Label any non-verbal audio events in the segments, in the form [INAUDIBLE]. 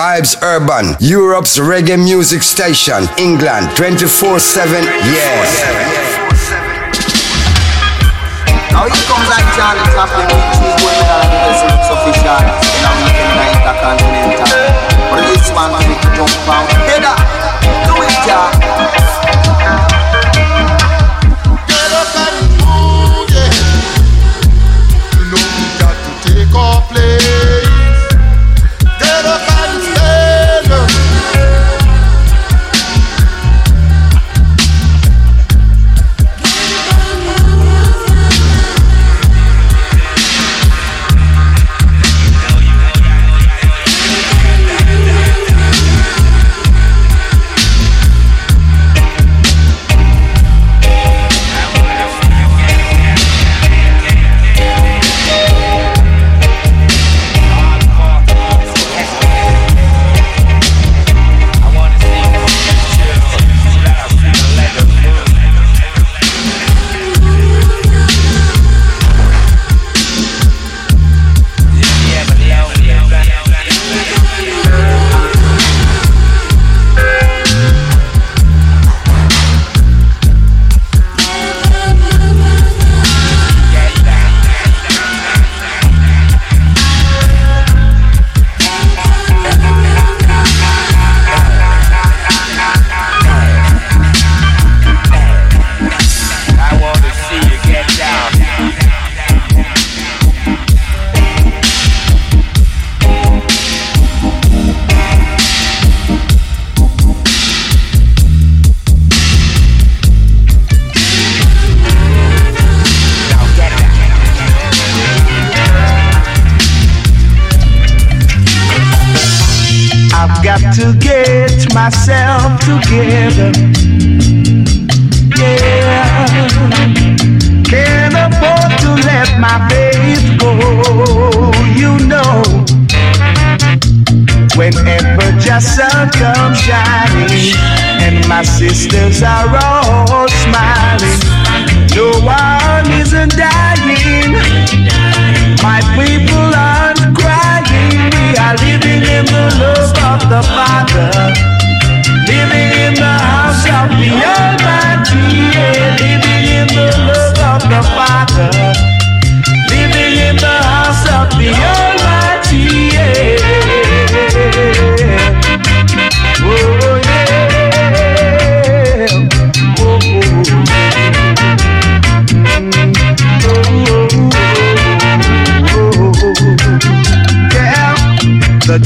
Vibes Urban, Europe's reggae music station, England, 24 7. Yeah. Now it comes like Charlie Chaplin, which is going on the looks official, in American Intercontinental. But this man, we jump out. Header, do it, yeah.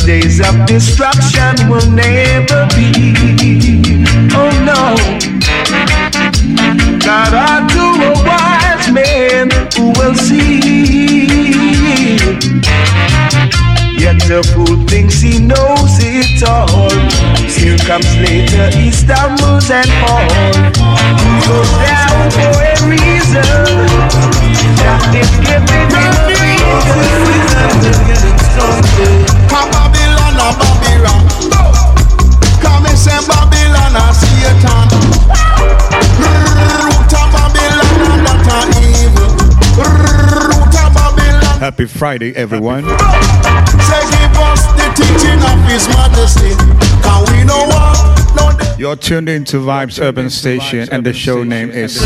days of destruction will never be. Oh no. God ought to a wise man who will see. Yet the fool thinks he knows it all. Still comes later, he stumbles and falls. He goes down for a reason. That is giving him a reason. Friday, everyone. You're tuned in to Vibes Urban Station, and the show name is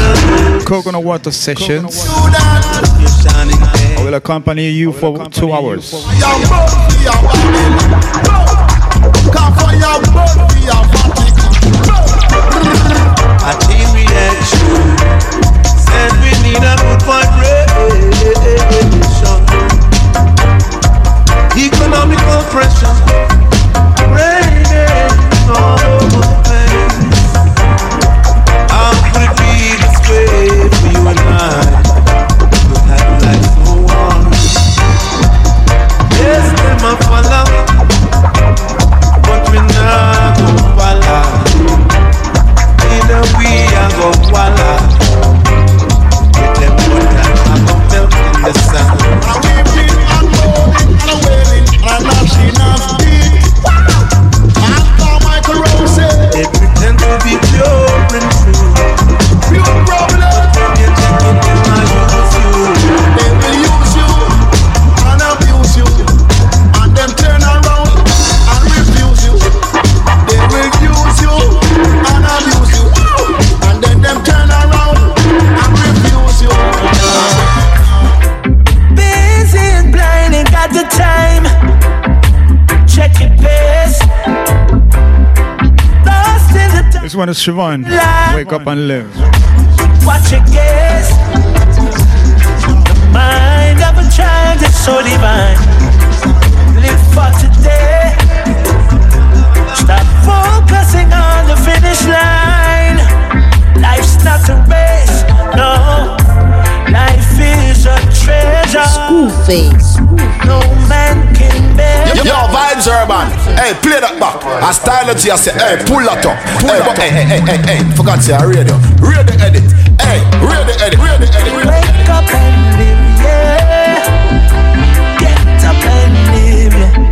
Coconut Water Sessions. I will accompany you for two hours. said we need a Economical one is Siobhan. Wake up and live. Watch your gaze. The mind of a child is so divine. Live for today. Stop focusing on the finish line. Life's not a race, no. Life is a treasure. School face. No man can bear. Yo, yo, vibes urban. Hey, play that back. I style it. I say, hey, pull that up. Pull hey, that hey, hey, hey, hey, hey. Forgot to say, radio. Radio edit. Hey, radio edit. Radio edit. Wake up and live, yeah. Get up and live, yeah.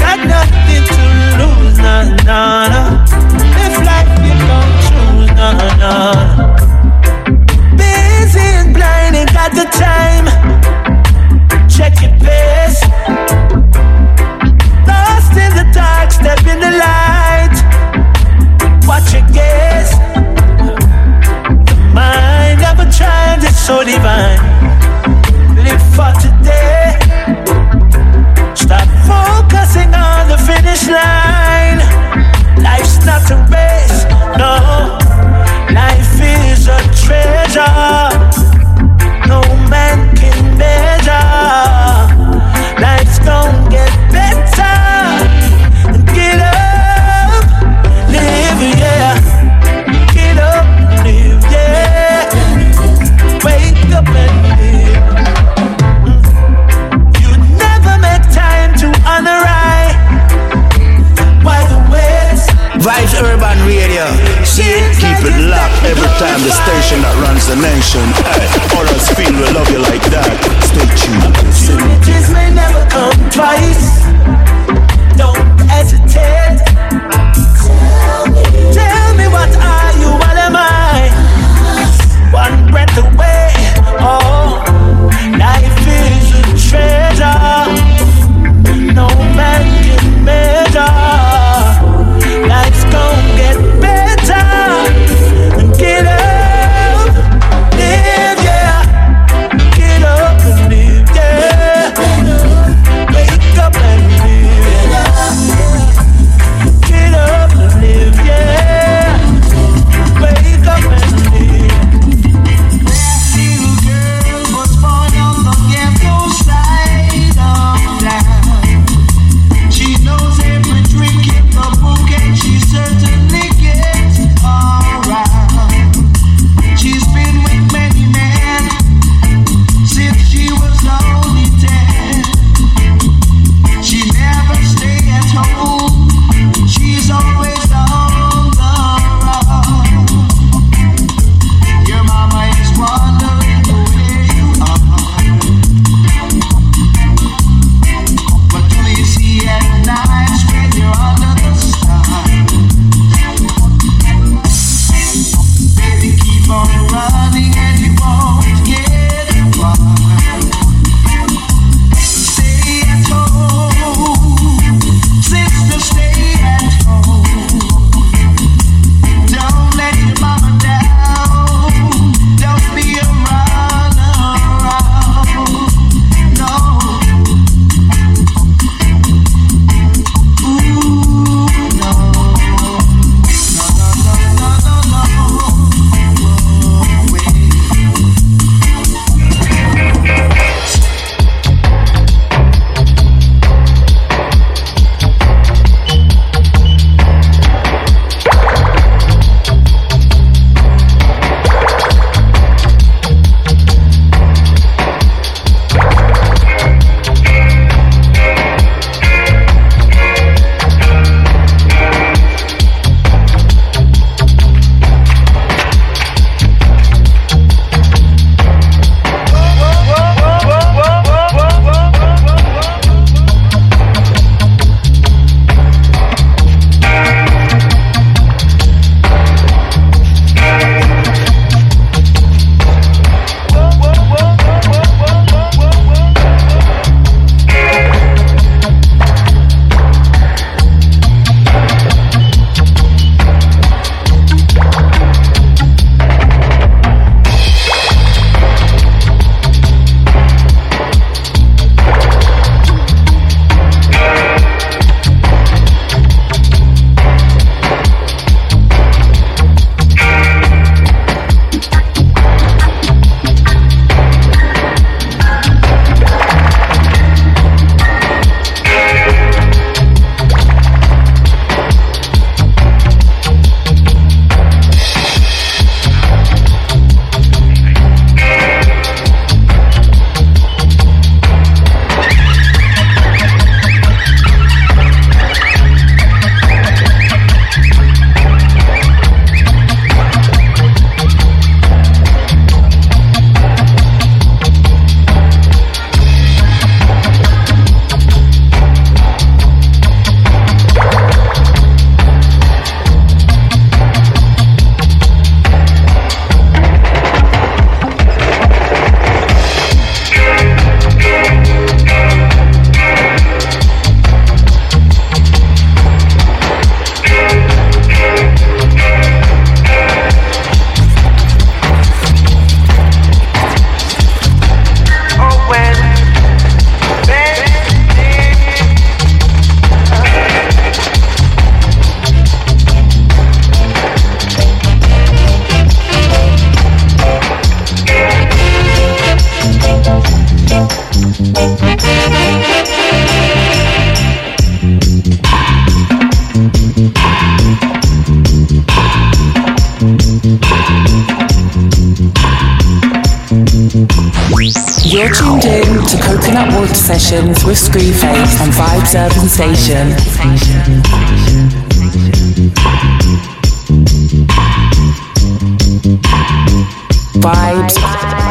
Got nothing to lose, nah, nah, nah. If life you don't choose, nah, nah. Busy and blind, ain't got the time. Step in the light. Watch your gaze. The mind of a child is so divine. Live for today. Stop focusing on the finish line. Life's not a race, no. Life is a treasure. Runs the nation. Eh? Hey, others feel we love you like that. Stay tuned. Opportunities may never come twice. Sessions with Screwface on Vibes Urban Station. Vibes.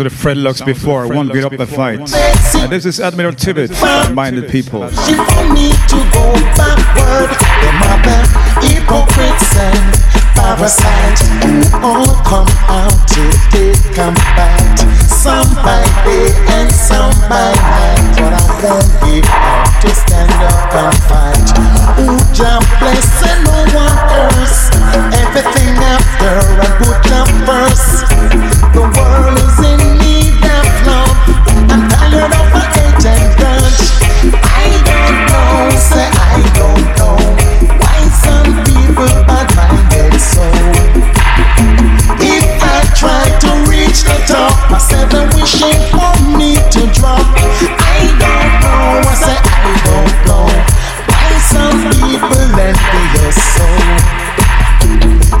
of the Fredlocks before, won't get up the fight. And this is Admiral Tibet, Minded People. She want me to go backward, the mother, hypocrites and parasites, all come out to take combat. Some by day and some by night, but I won't give up to stand up and fight. Ooh, jump bless and no one else. Everything after I put them first. The world is in need of love. I'm tired of my age and grudge. I don't know, say I don't know why some people bad minded so. If I try to reach the top she for me to drop. I don't know, I say I don't know why some people envy us so.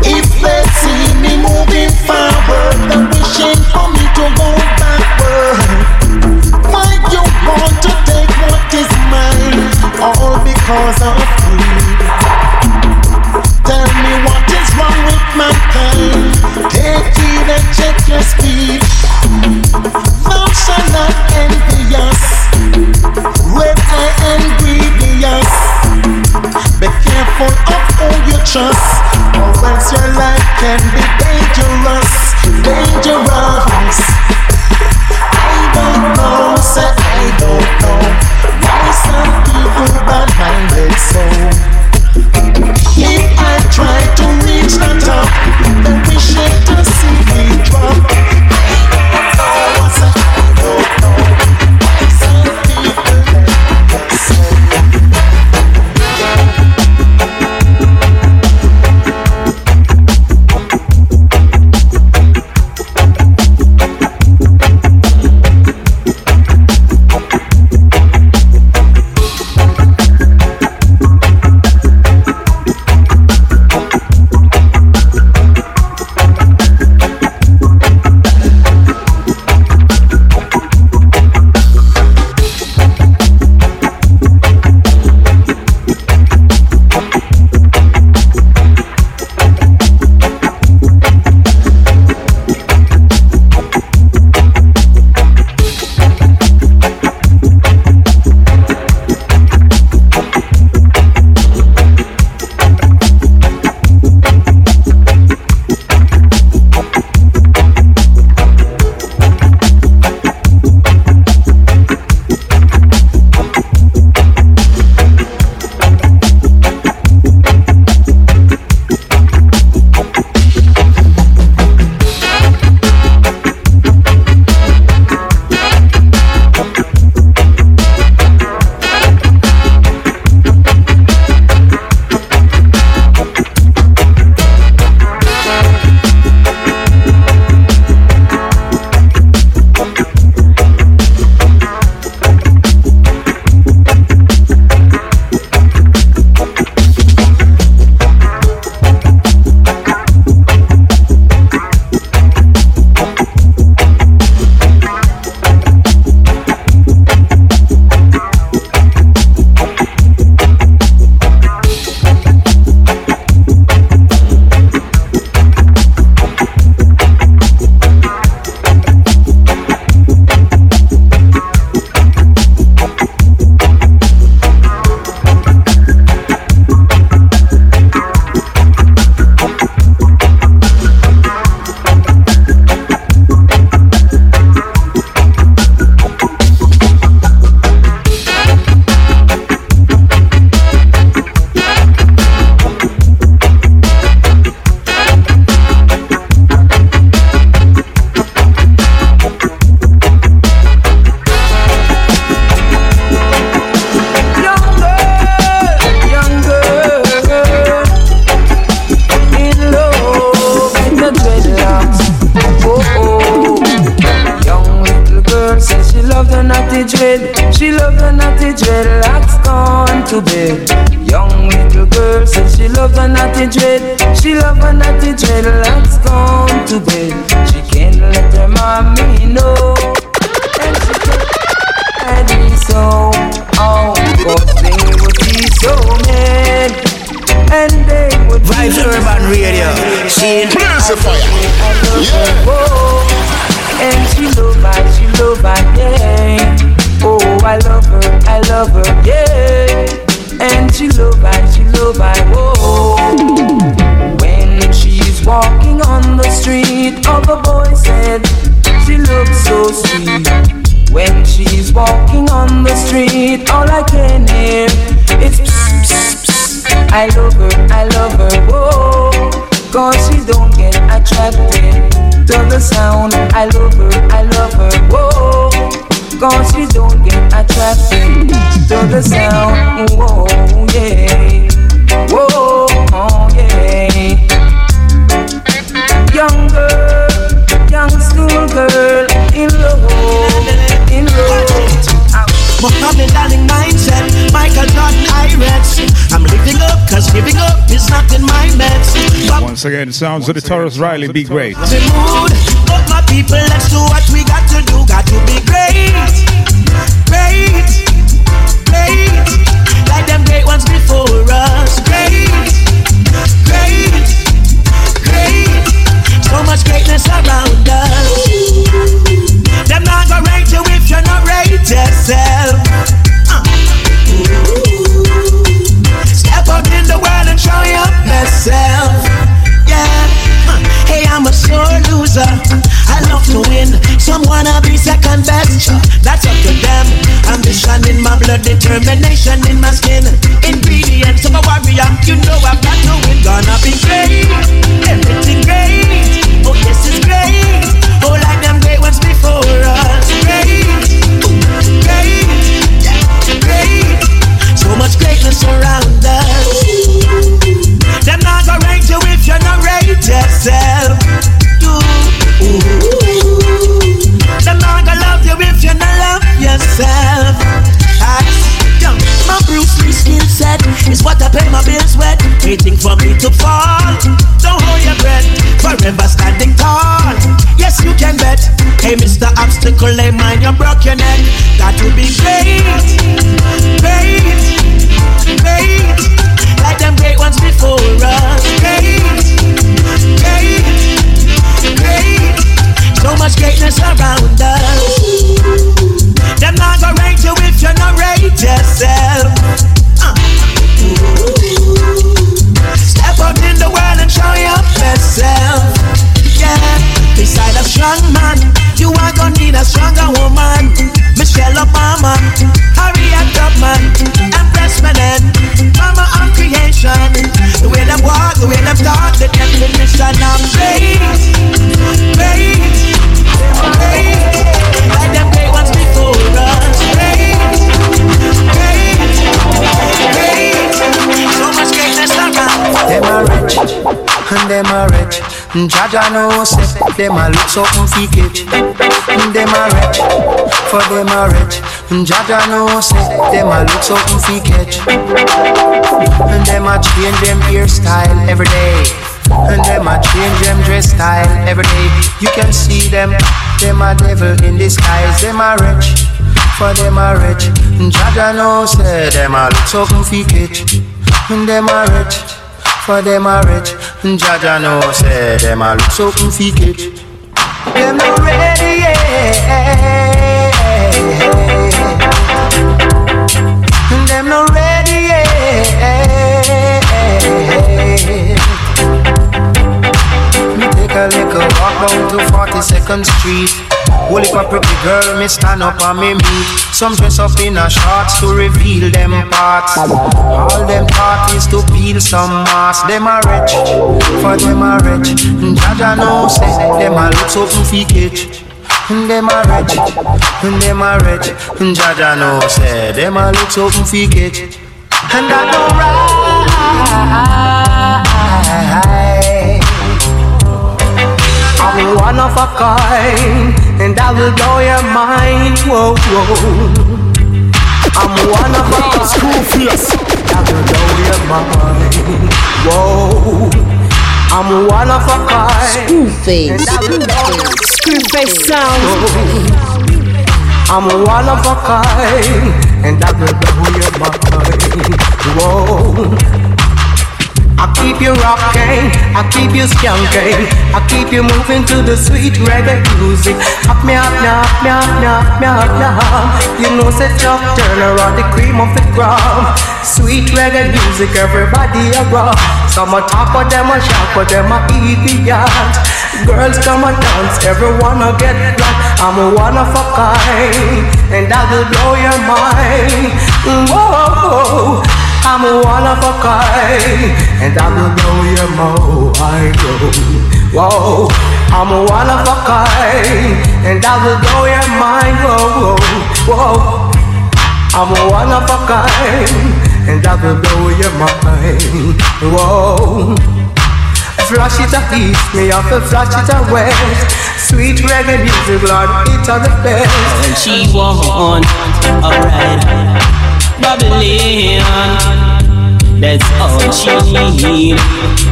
If they see me moving forward, they're wishing for me to go backward. Why you want to take what is mine, all because of greed? Tell me what is wrong with my mankind? Take heed and check your speed. Thou shalt not envy us with I am. Be careful of all you trust, or else your life can be dangerous, dangerous. I don't know, say I don't know why some people bad-minded so. If I try to it's not time that we should just see each drop. Sounds of the Tarrus Riley, be great. the mood, my people, let's do what we Ambition in my blood, determination in my skin. Ingredients of a warrior. You know I've got to win. Gonna be great. Everything great. Oh, yes, it's great. Oh, like them great ones before us. Great. Great. Yeah, great. So much greatness around us. Them not gonna rate you if you're not rate yourself. Ooh. Them not gonna love you if you not love yourself. Is what I pay my bills with. Waiting for me to fall. Don't hold your breath. Forever standing tall. Yes, you can bet. Hey, Mr. Obstacle, lay mind your neck. That would be great. Great. Great. Like them great ones before us. Great. Great. Great. So much greatness around us. Them not gonna rate you if you not rate Beside a strong man, you are gonna need a stronger woman. Michelle Obama, Harriet Tubman, Empress Menen, Mama of creation. The way them walk, the way them talk, the definition of great, great, great. Like them great ones before us. Great, great, great. So much greatness around. Them a rich, and them a rich. Jaja know say them a look something catch. Them a rich, for them a rich. Jaja know say them a look fi catch. And them a change them hairstyle every day. And them a change them dress style every day. You can see them, them a devil in disguise. Them a rich, for them a rich. Jaja know say them a look something. And them a rich. For them a rich, and Jaja know say them a look so catch. Them no ready yet. Them no ready yet. Me take a little walk down to 42nd Street. Holy a pretty girl, me stand up and me meet. Some dress up in a shorts to reveal them parts. All them parties to peel some mass. Them a rich, for them a rich. Jaja know say them a look something fi catch. Them a rich, them a rich. Jaja know say them a look something fi catch. And I know right. I'm one of a kind, and I will blow your mind. Whoa, whoa. I'm one of a Screwface, mind. Whoa, I'm one of a kind. Screwface. Screwface sound. I'm one of a kind, and I will blow your mind. Whoa. I keep you rocking, I keep you skanking, I keep you moving to the sweet reggae music. Up me up, me up, me up, me up, me up, up. You know, set up, turn around the cream of the crop. Sweet reggae music, everybody around. Some a talk, but them a shout, but them a idiot. Girls come and dance, everyone a get black. I'm a one of a kind, and I will blow your mind. Whoa. I'm a one of a kind, and I will blow your mind. Whoa, I'm a one of a kind, and I will blow your mind. Whoa, whoa. I'm a one of a kind, and I will blow your mind. Whoa. Flash it a east, me have to flash it a west. Sweet reggae music, Lord, it are the best. She won, alright. Babylon. That's all she need.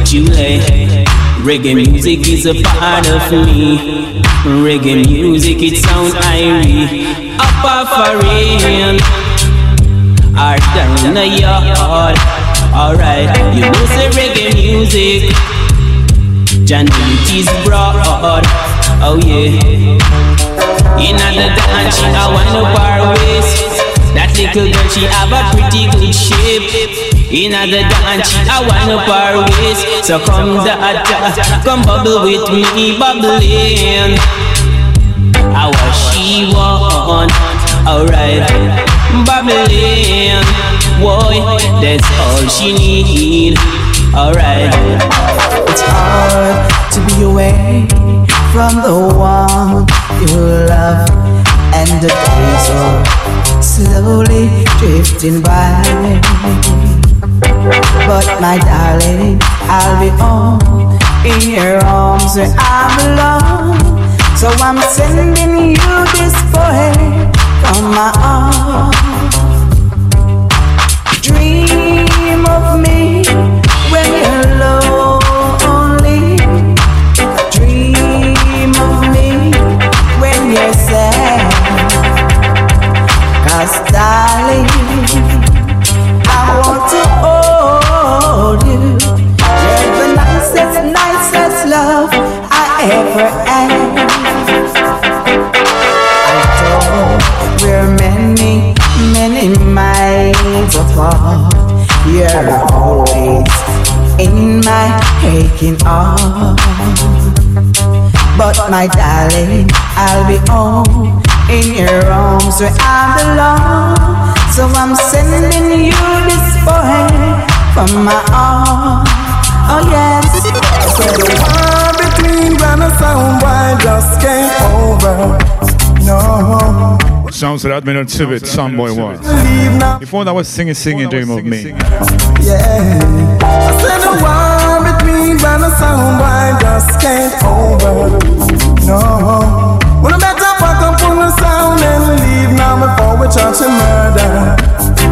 Julie. Reggae music is a part of me. Reggae music, it sounds irie. Up off a rain. Or down the yard. Alright, you know say reggae music. John it is broad. Oh yeah. In the dance, a wind up our waist. That little girl, she have a pretty good shape. In the dance, she a up her waist. So come da come bubble with me, bubbling. How she want, alright, bubbling. Boy, that's all she need. Alright. It's hard to be away from the one you love, and the days are slowly drifting by. But my darling, I'll be home in your arms where I belong. So I'm sending you this poem from my heart. Dream of me you're always in my aching arms. But my darling, I'll be home in your arms where I belong. So I'm sending you this poem from my heart. Oh yes. So the war between Grand and Boy just came over. No. Sounds like Admiral Tibet, Soundboy One. Before that was Singing Singing Dream of Me. Yeah. I said the war between Grand and Sound Boy just came over. No. Well, I better fuck up on the sound and leave now before we charge you murder.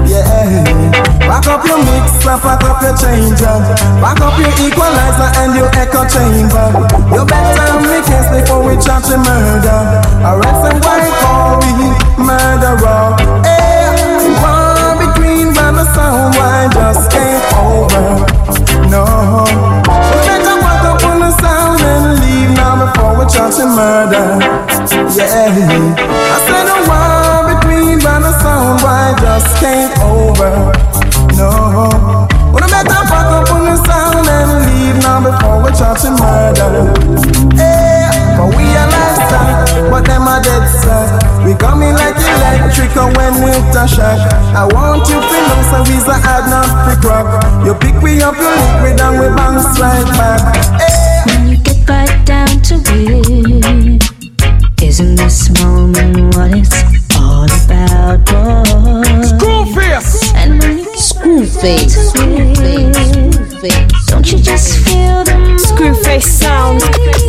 Yeah. Back up your mixer, back up your changer, back up your equalizer and your echo chamber. You better make case before we charge you murder. Arrest them white call we murderer. Hey, war between man and sound, why just can't over? No. We better back up on the sound and leave now before we charge you murder. Yeah. I said the war between man and sound, why just can't over? No. We better back up on the sound and leave now before we charge you murder. Hey, but we are lifestyle, but them are dead set. We coming like electric and when it a shock. I want you to know so we's a hard not pick rock. You pick me up, you lick me down, we bounce right back. Hey. When you get right down to it, isn't this moment what it's Screwface. Screwface. Don't you just feel the Screwface sound.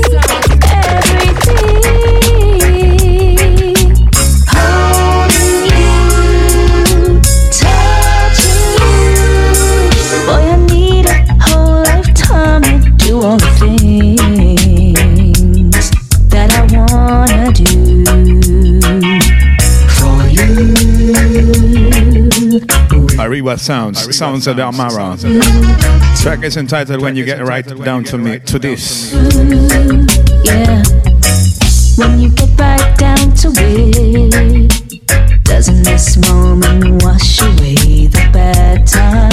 Arriba Sounds, Sounds of the Amara. Track is entitled When You Get Right Down to Me to This. Yeah. When you get right down to it, doesn't this moment wash away the bad times?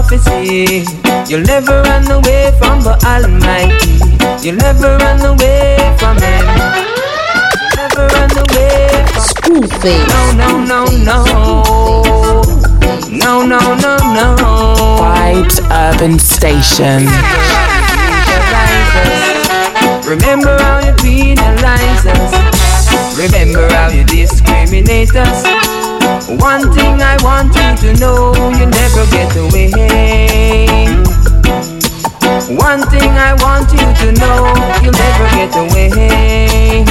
Prophecy, you'll never run away from the Almighty. You'll never run away from Him. You'll never run away. Screwface. No, no, no, no. No, no, no, no. Vibes Urban Station. Remember how you penalize us. Remember how you discriminate us. One thing I want you to know, you never get away. One thing I want you to know, you'll never get away.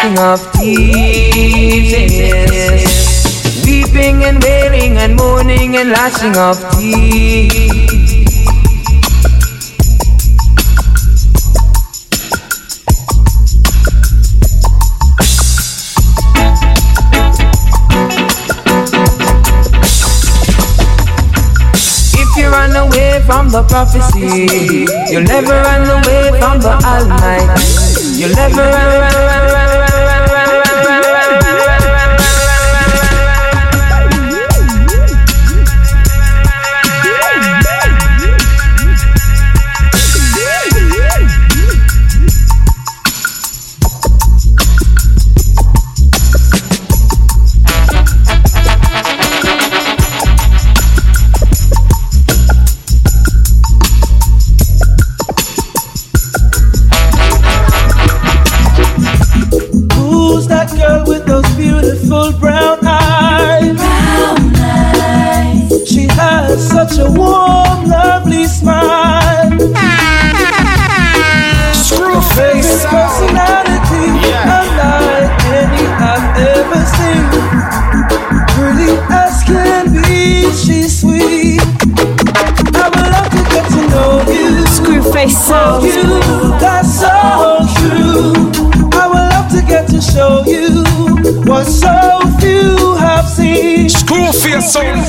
King of thieves. Weeping and wailing and mourning and lashing of teeth. If you run away from the prophecy, you'll never run away from the Almighty. You'll never run, run,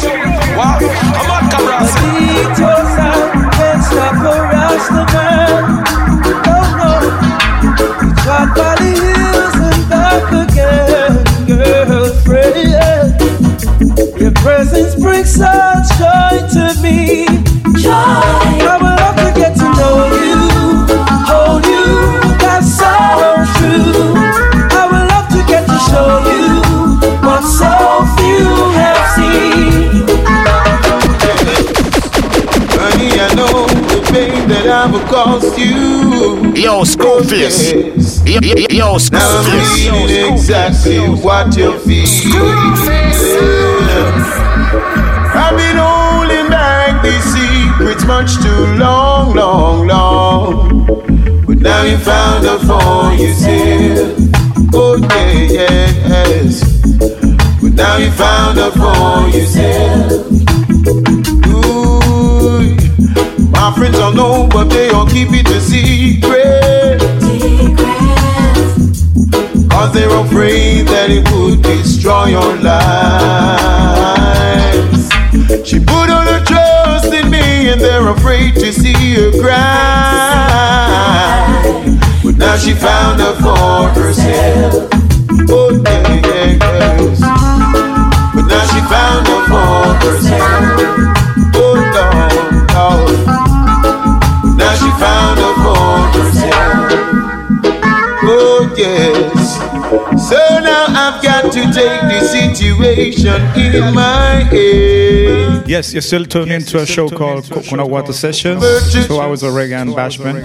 Wow, I'm on stop man. Oh no, the hills and back again, girlfriend. Your presence brings such joy Yo, Screwface. Yo, yo, yo, Now I'm Screwface. feeling exactly what you're feeling. I've been holding back these secrets much too long, long, long. But now you found out for yourself. Oh yeah, yes. But now you found out for yourself. Ooh, my friends all know, but they all keep it a secret. They're afraid that it would destroy your lives. She put all her trust in me and they're afraid to see her cry. But now she found her for herself. Oh, yeah, yeah, yes. But now she found her for herself. So now I've got to take the situation in my head. Yes, you're still tuned into a show called Coconut Water Sessions. Two hours of reggae and bashment.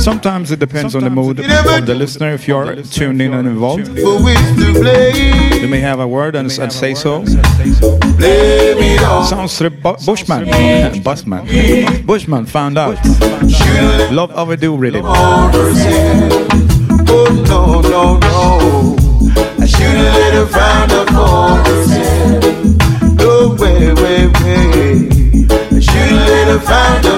Sometimes it depends on the mood of the listener. If you're tuned in and involved, For which to blame. you may have a word and, and say so. Blame it on. Sounds to the bu- Bushman, Busman, Bushman found out. Love overdue rhythm. Oh no, no, no. I should've let her find a for herself. No way, way, way. I should've let her find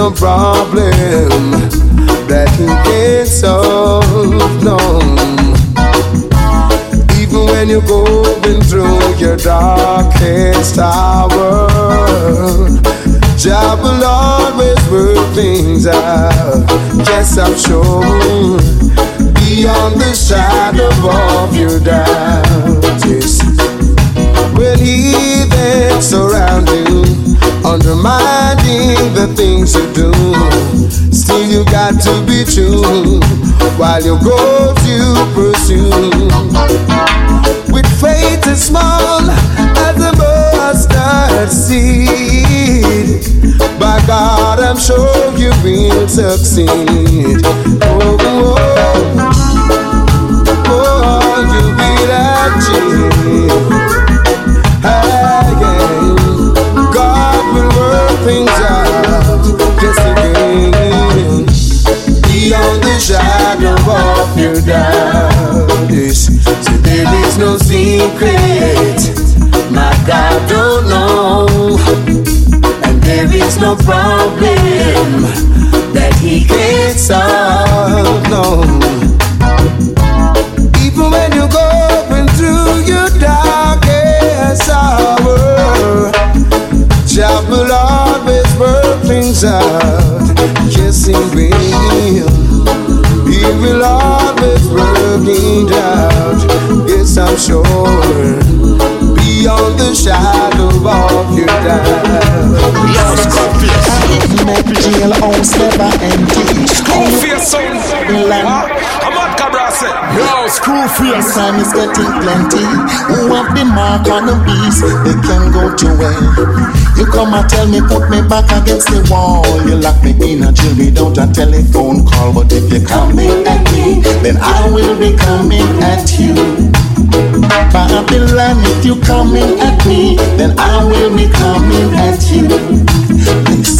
no problem that He can't solve. No, even when you're going through your darkest hour, Jah will always work things out. Yes, I'm sure. Beyond the shadow of your doubt, undermining the things you do, still you got to be true while your goals you pursue. With faith as small as a mustard seed, by God I'm sure you will succeed. Oh, oh, oh, you will achieve. Your Time is getting plenty. Who have the mark on the beast? They can go to hell. You come and tell me, put me back against the wall. You lock me in a jail without a telephone call. But if you're coming at me, then I will be coming at you. Babylon, if you coming at me, then I will be coming at you.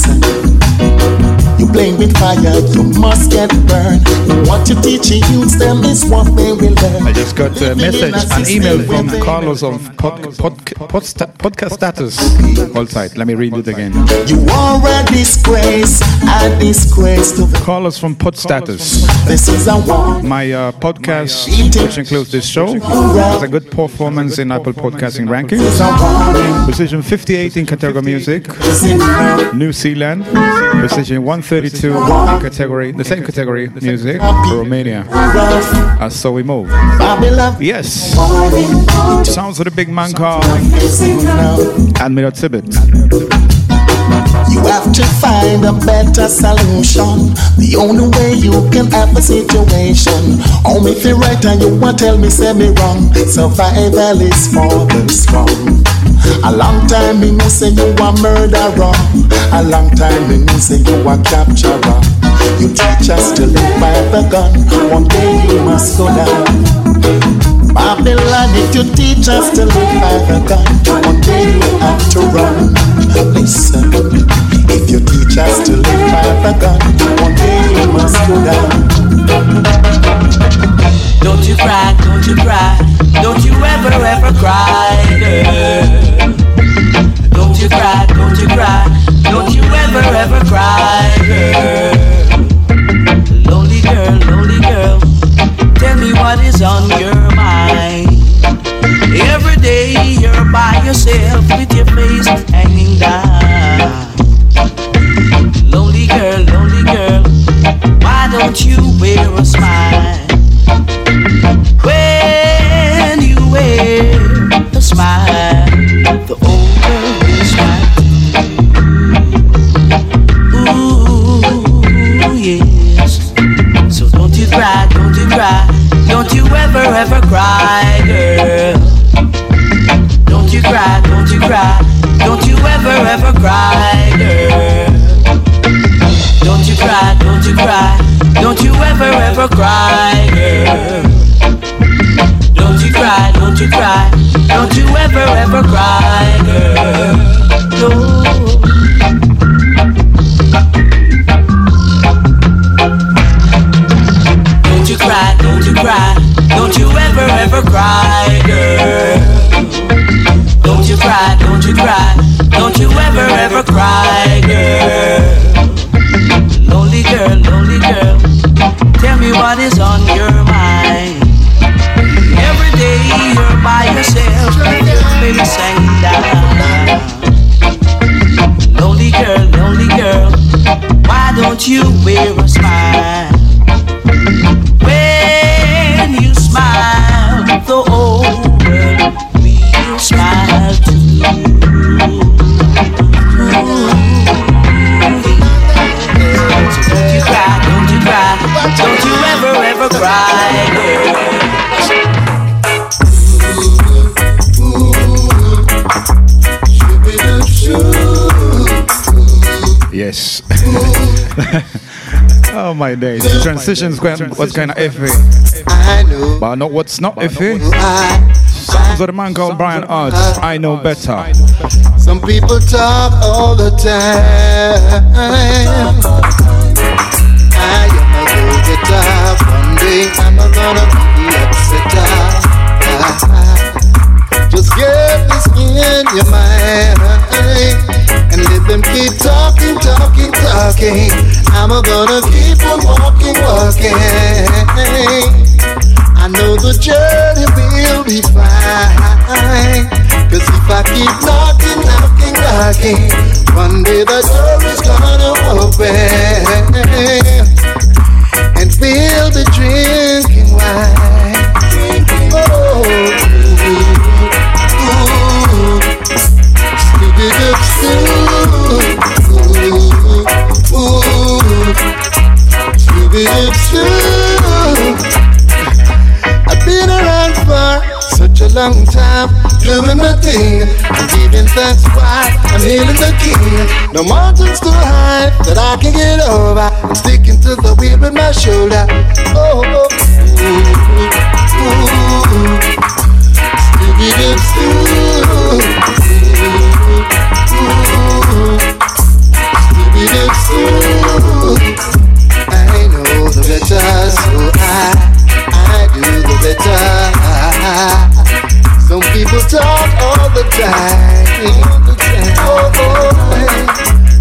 You playing with fire, you must get burned. What you teach your youths them is what they will learn. I just got a message, an email from Carlos of pod, pod, pod, sta- podcast status. Hold tight, let me read it again. You are a disgrace, a disgrace to the Carlos from Pod Status. This is a war. My uh, podcast, which includes this show, has a good performance in Apple Podcasting rankings. Position 58 in category music. New Zealand. Position 132 in category, the same category, music. Romania. Uh, so we move. Yes. Sounds of the big man called Admiral Tibet. You have to find a better solution. The only way you can have a situation. Only if you're right and you want tell me say me wrong. Survival is for the strong. A long time me know say you a murderer. A long time me know say you a capturer. You teach us to live by the gun. One day you must go down. Babylon, if you teach us to live by the gun, one day you have to run. Listen, if you teach us to live by the gun, one day you must go down. Don't you cry, don't you cry, don't you ever, ever cry, girl. Don't you cry, don't you cry, don't you ever, ever cry, girl. Lonely girl, lonely girl, tell me what is on your mind. Every day you're by yourself with your face hanging down. Lonely girl, lonely girl, why don't you wear a smile? When you wear a smile, the ever, cry, girl. Don't you cry, don't you cry, don't you ever, ever cry, girl. Don't you cry, don't you cry, don't you ever, ever cry, girl. Don't you cry, don't you cry, don't you ever, ever cry, girl. No. Don't you cry, don't you ever, ever cry, girl. Don't you cry, don't you cry, don't you ever, ever cry, girl. Lonely girl, lonely girl, tell me what is on your mind. Every day you're by yourself, baby, sang down. Lonely girl, lonely girl, why don't you wear a smile? Ever, ever cry, girl. Yes. [LAUGHS] oh my days. The transitions quite, was kind of iffy. But I know what's not iffy. Sounds of the man called Brian Arts. I know better. Some people talk all the time. Day I'm gonna be upset. Just get this in your mind eh? and let them keep talking, talking, talking. I'm gonna keep on walking, walking. I know the journey will be fine. Cause if I keep knocking, knocking, knocking, one day the door is gonna open. We'll be drinking wine. Oh, ooh, I've been around for such a long time, doing my thing. I'm why I'm healing the king. No mountains too high that I can get over. I'm sticking to the wheel with my shoulder. Oh, oh, I know the better, so I, I do the better. People talk all the time. Oh, oh,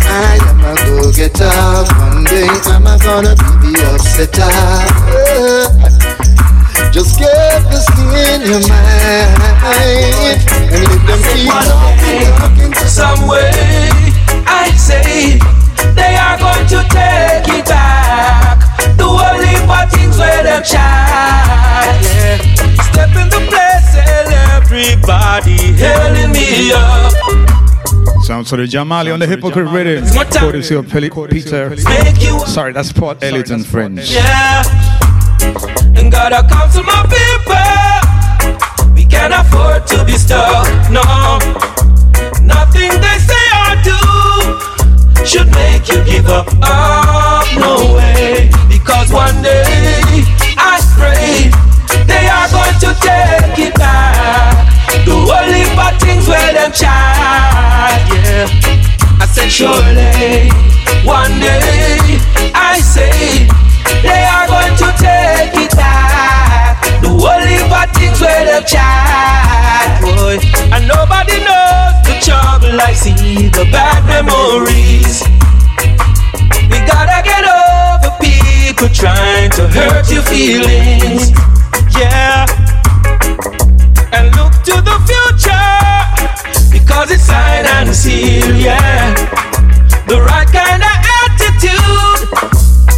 I am a go-getter. One day I'm gonna be the upsetter. Just get this in your mind and let them keep talking, to some way. I say they are going to take it back. Do a heap things where them chat. Yeah. Step in the place everybody hailing me up. Sounds of the Jamali on the hypocrite rhythm. Courtesy of Peli- Peter. Sorry, that's Port Elliot and Friends. Yeah. And gotta come to my people. We can't afford to be stuck. No. Nothing they say or do should make you give up. Oh, no way. Because one day I pray they are going to take it back. Do only bad things where them child. Yeah. I said surely one day I say they are going to take it back. The only bad things where them child. Boy, and nobody knows the trouble like see the bad memories. We gotta get over people trying to hurt your feelings. Because it's signed and sealed. Yeah. The right kind of attitude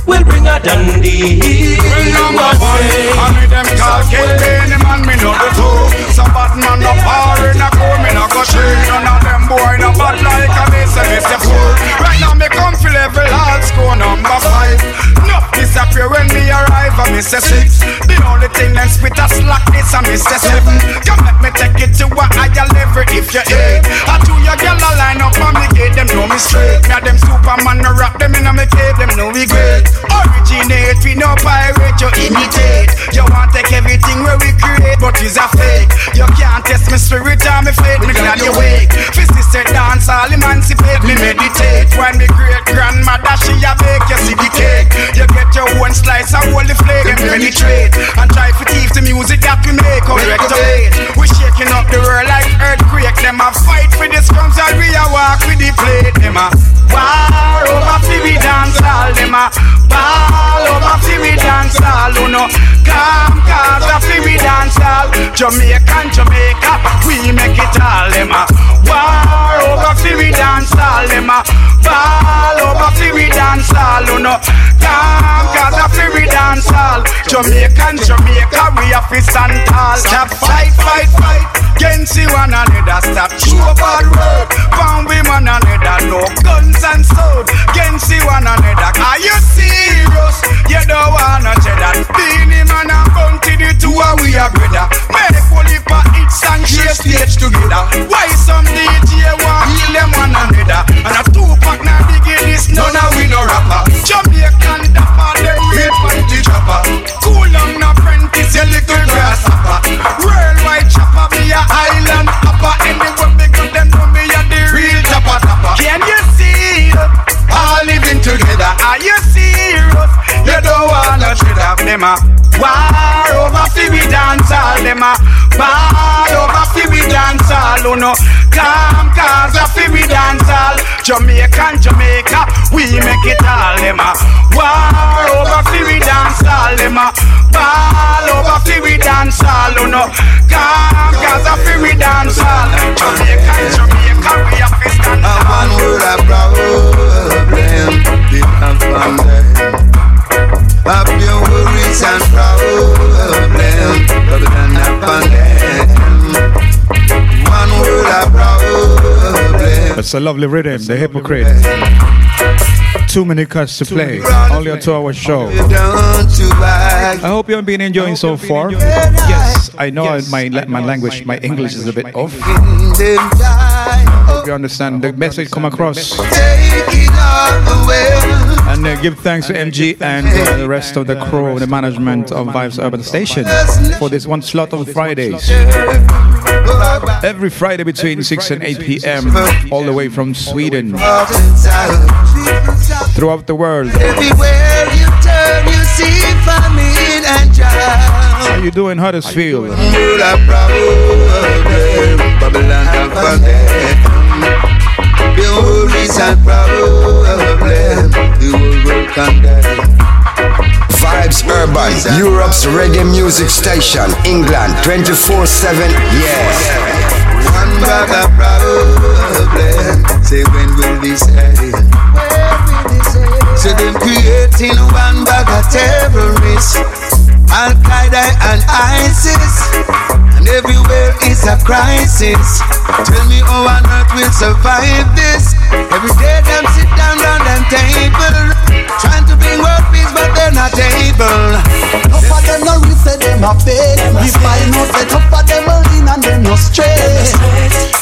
will bring a Dundee. Number one, I mean them call Ken Benny man, me know the two. Some bad man no power in a go, me no go train. None of them boy no bad like a me say me say fool. Right now me come feel level hard score number five. No disappear when me arrive and me say six. The only thing them spit a slack this a Mr. Seven. Come let me take it to a higher level if you hate. I do your girl a line up on me gate, them know me straight. Me a them Superman, no rap them in a me cave, them know we great. Originate, we no pirate, you imitate. You want take everything where we create, but it's a fake. You can't test me spirit or me faith, me glad you wake. Fist said dance, all emancipate, me meditate. When me great grandmother, she a bake, you see the cake. You get your own slice and hold the flake and penetrate. And try to thief the music that we make, correct away. We shaking up the world like earthquake. Them a fight for the scrums and we a walk with the plate. Them a war over we dance all. Them a ball over we dance all. Who no calm cause we dance all. Jamaican, Jamaica, we make it all. Them a war over fi we dance all. Them a ball over fi we dance all. No calm cause a fi we dance all. Jamaican, Jamaica, we a fi stand tall. Stop fight, fight, fight. Against you one another, stop show bad word. Pound we man another, no guns and sword. Against you one another, are you serious? You don't wanna cheddar. Beenie Man and bounty the two and we are brother. Make fully for hits and share stage together. Why some DJ want heal them one another? And a two pack now diggy this, none of we no rapper. Jamaican dapper, them real panty chopper. Cool down apprentice, you little grasshopper. Worldwide chopper, be a island hopper. Anywhere me go, them know me a the real topper topper. Can you see? All living together. Are you serious? You don't wanna trade off them a war over fi we dance all them a ball over fi we dance all. Oh no, calm cause a fi we dance all. Jamaican, Jamaica, we make it all them a war over fi we dance all them a ball over fi we dance all. Oh no, calm cause a fi we dance all. Jamaican, Jamaica, we a fi stand tall. One word of problem, and from them. Up your worries and problems, upon them. One word of problem. That's a lovely rhythm, the hypocrite. Too many cuts to play. Only a two hour show. I hope you've been enjoying so far. Yes, I know my, la- my language, my English is a bit off. Hope you understand the message come across. And uh, give thanks to MG and uh, the rest of the crew, the management of Vibes Urban Station for this one slot on Fridays. Every Friday between 6 and 8 p.m., all the way from Sweden throughout the world. Everywhere you turn, you see famine and drought. How you doing, Huddersfield? Word of problem, Babylon and from them. Your worries and problems, the whole world condemn. Vibes Urban, Europe's reggae music station, England 24 7. Yeah. One bag of problem, say when will this end? So them creating one bag of terrorists, Al Qaeda and ISIS, everywhere is a crisis. Tell me how on earth we'll survive this? Every day them sit down round them table, trying to bring world peace, but they're not able. Enough of them no real say them a fake. If I know say enough of them a lean and them no straight.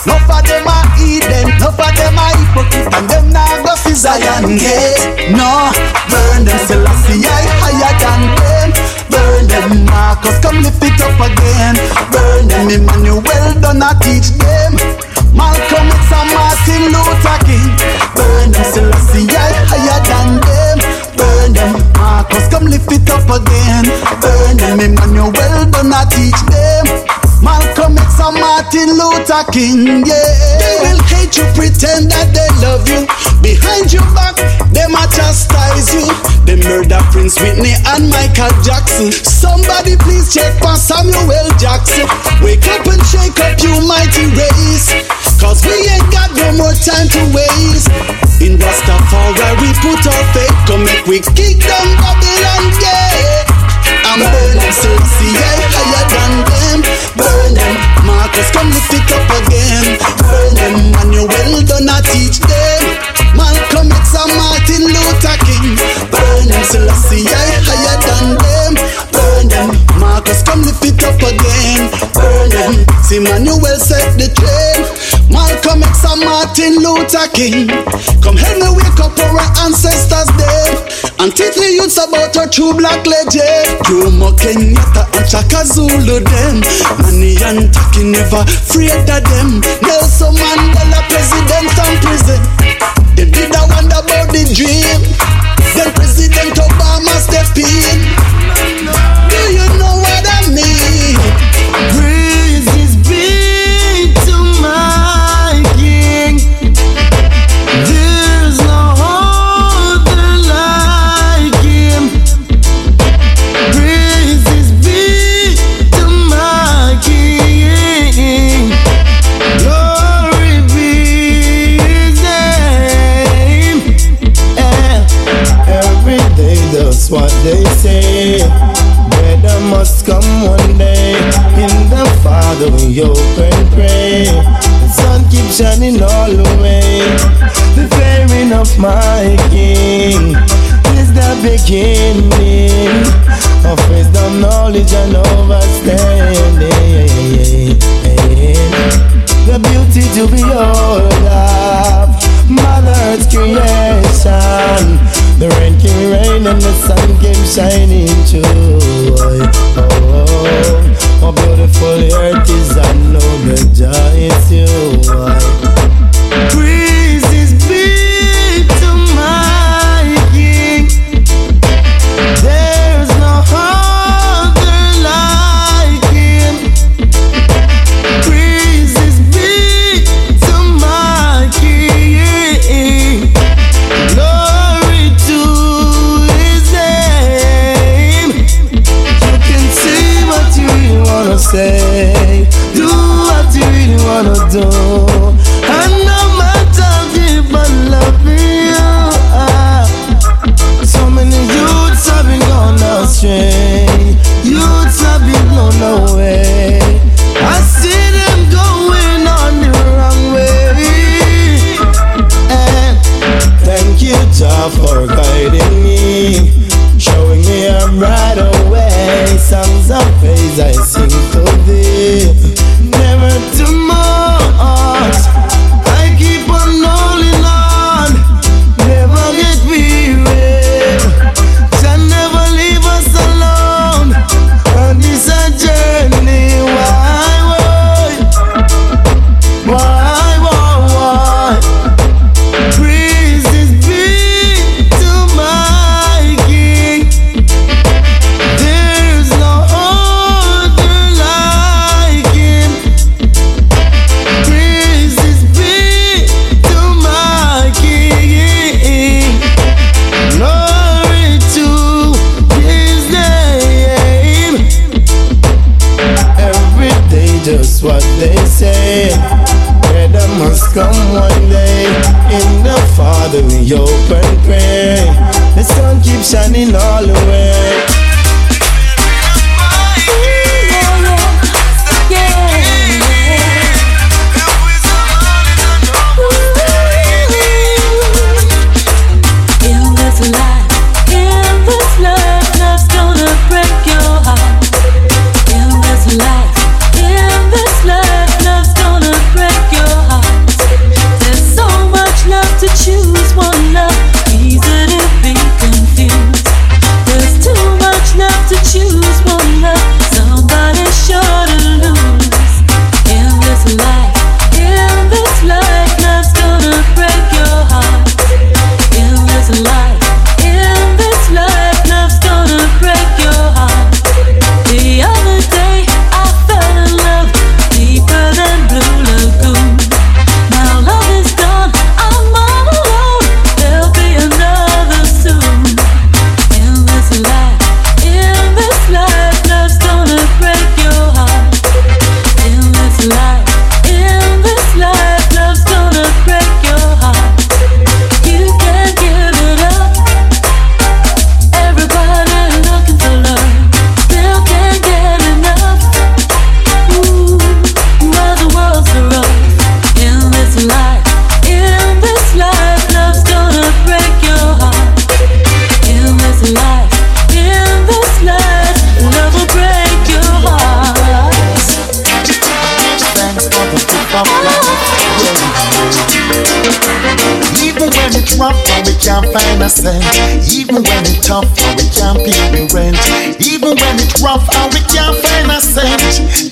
Enough of them a heathen, enough of them a hypocrite and them nah go fi Zion gate. No, burn them Selassie I higher than them. Burn them Marcus, come lift it up again. Burn them Emmanuel, done I teach them. Malcolm X and Martin Luther King. Burn them Selassie higher than them. Burn them Marcus, come lift it up again. Burn them Emmanuel, done I teach them. Malcolm X and Martin Luther King, yeah. They will hate you, pretend that they love you. Behind your back, them a chastise you. They murder Prince Whitney and Michael Jackson. Somebody please check for Samuel Jackson. Wake up and shake up, you mighty race. Cause we ain't got no more time to waste. In Rastafari, we put our faith. Come make we kick down Babylon, yeah. I'm burning sexy, yeah, higher than them. Burning, Marcus, come lift it up again. Burning, Manuel, don't I teach them. Malcolm X and Martin Luther King. Burning, Selassie, yeah, higher than them. Burning, Marcus, come lift it up again. Burn Marcus, Emmanuel set the train. Malcolm X and Martin Luther King. Come help me wake up our ancestors dead. And teach the youths about our true black legend. Jomo Kenyatta and Shaka Zulu them. Nanny and Tacky never afraid of them. Nelson Mandela president and prison. They did a wonder about the dream. Then President Obama step in. They say. Better must come one day. In the Father we open pray. The sun keeps shining all the way. The fairing of my King is the beginning of wisdom, knowledge, and understanding. The beauty to behold of Mother Earth's creation. The rain came rain and the sun came shining through. Oh, how beautiful the earth is, I know the joy is you. Praises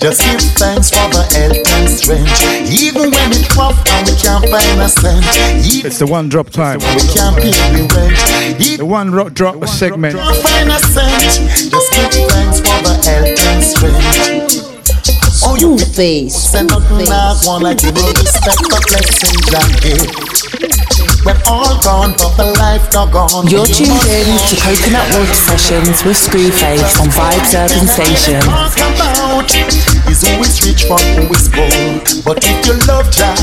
Just give thanks for the health and strength. Even when it's rough and we can't find a cent. Even It's the one drop time. we can't pay the rent. The one ro- drop segment. Can't find a cent. Just give thanks for the health and strength. Oh, you face. Send nothing I wanna give you respect the blessings I give. When all gone, but the life not gone. You're tuned in to Coconut Water Sessions with Screwface on Vibes Urban Station. Is who is rich for who is poor. But if you love Jah,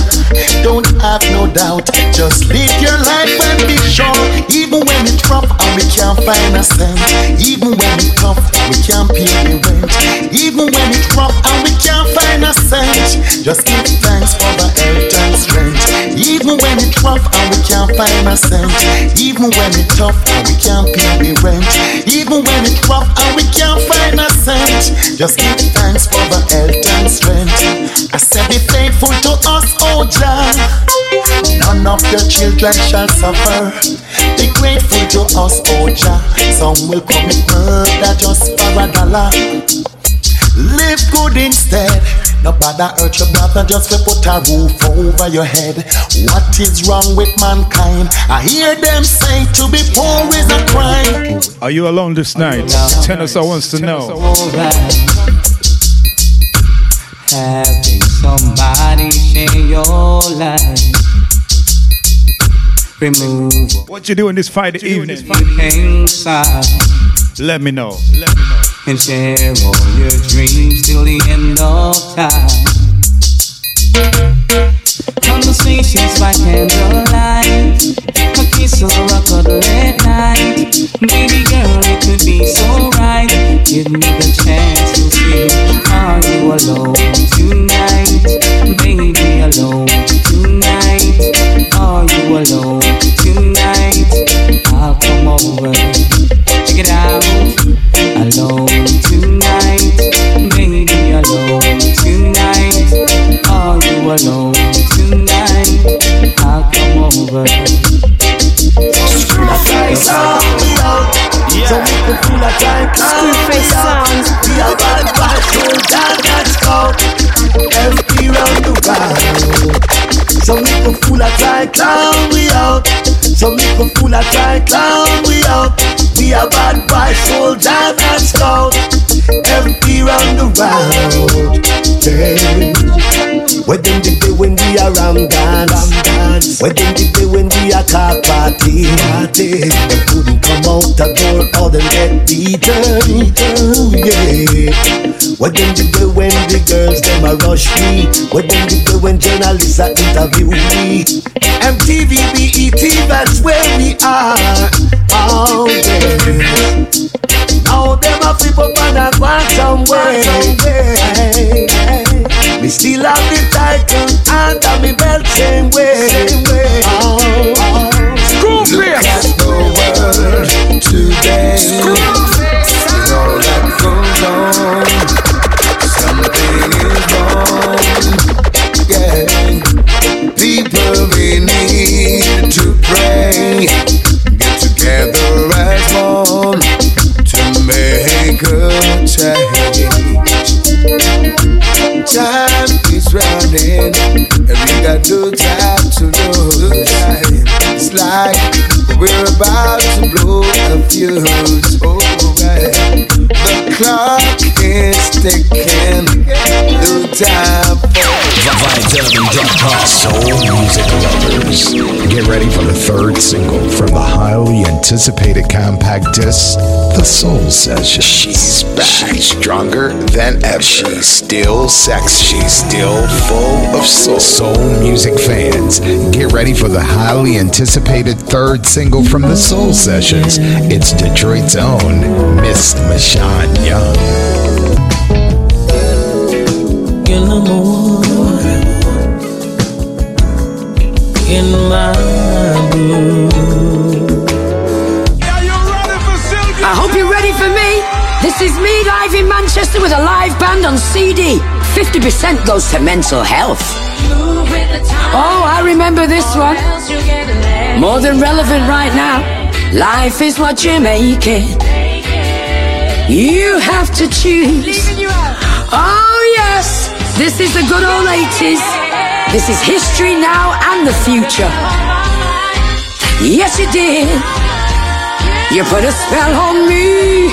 don't have no doubt. Just live your life and be sure. Even when it's rough and we can't find a cent. Even when it's tough, we can't pay the rent. Even when it's rough and we can't find a cent. Just give thanks for the health and strength. Even when it's rough and we can't find a cent. Even when it's tough and we can't pay the rent. Even when it's rough and we can't find a cent. Just give thanks for the health and strength. I said, be faithful to us, oh Jah. None of your children shall suffer. Be grateful to us, oh Jah. Some will commit murder just for a dollar. Live good instead. No bother hurt your brother just to put a roof over your head. What is wrong with mankind? I hear them say to be poor is a crime. Are you alone this night? Tennis wants to know. Having somebody share your life. Remove What you doing this Friday evening? inside Let me know. Let me know. and share all your dreams till the end of time. Conversations by candlelight, a kiss or a cuddle night. Baby girl, it could be so right. Give me the chance to see. Are you alone tonight? Baby, alone tonight. Are you alone tonight? I'll come over. Check it out. Alone alone tonight? I'll come over. Screwface sounds. We are bad bad soldiers that's called FP round the world. Some little fool a clown we out. Some little fool a clown we out. We are bad bad soldiers that's called FP round the world. Yeah. What them did they when we are ram dance? What them did they when we are car party? Party. They couldn't come out the door or them get beaten. Ooh, yeah. What them did they when the girls them a rush me? What them did they when journalists a interview me? MTV, BET, that's where we are. Oh yeah. Now them a flip up and a go somewhere. Hey, hey. Me still have the title and me belt same way. Oh, oh. Look at the world today. All that goes on, something is wrong. Yeah, people we need to pray, get together as one to make a change. Time is running, and we got no time to lose. It's like we're about to blow a fuse. Oh, right. The clock is ticking. No time for VibesUrban.com. Soul music lovers, get ready for the third single from the highly anticipated compact disc, The Soul Session. She's back. She's stronger than ever. She's still sexy. She's still full of soul. Soul music fans, get ready for the highly anticipated third single from the Soul Sessions. It's Detroit's own Miss Michonne Young. In my room. I hope you're ready for me. This is me live in Manchester with a live band on CD. 50% goes to mental health. Oh, I remember this one. More than relevant right now. Life is what you make it. You have to choose. Oh, yes. This is the good old 80s. This is history now and the future. Yes, you did. You put a spell on me.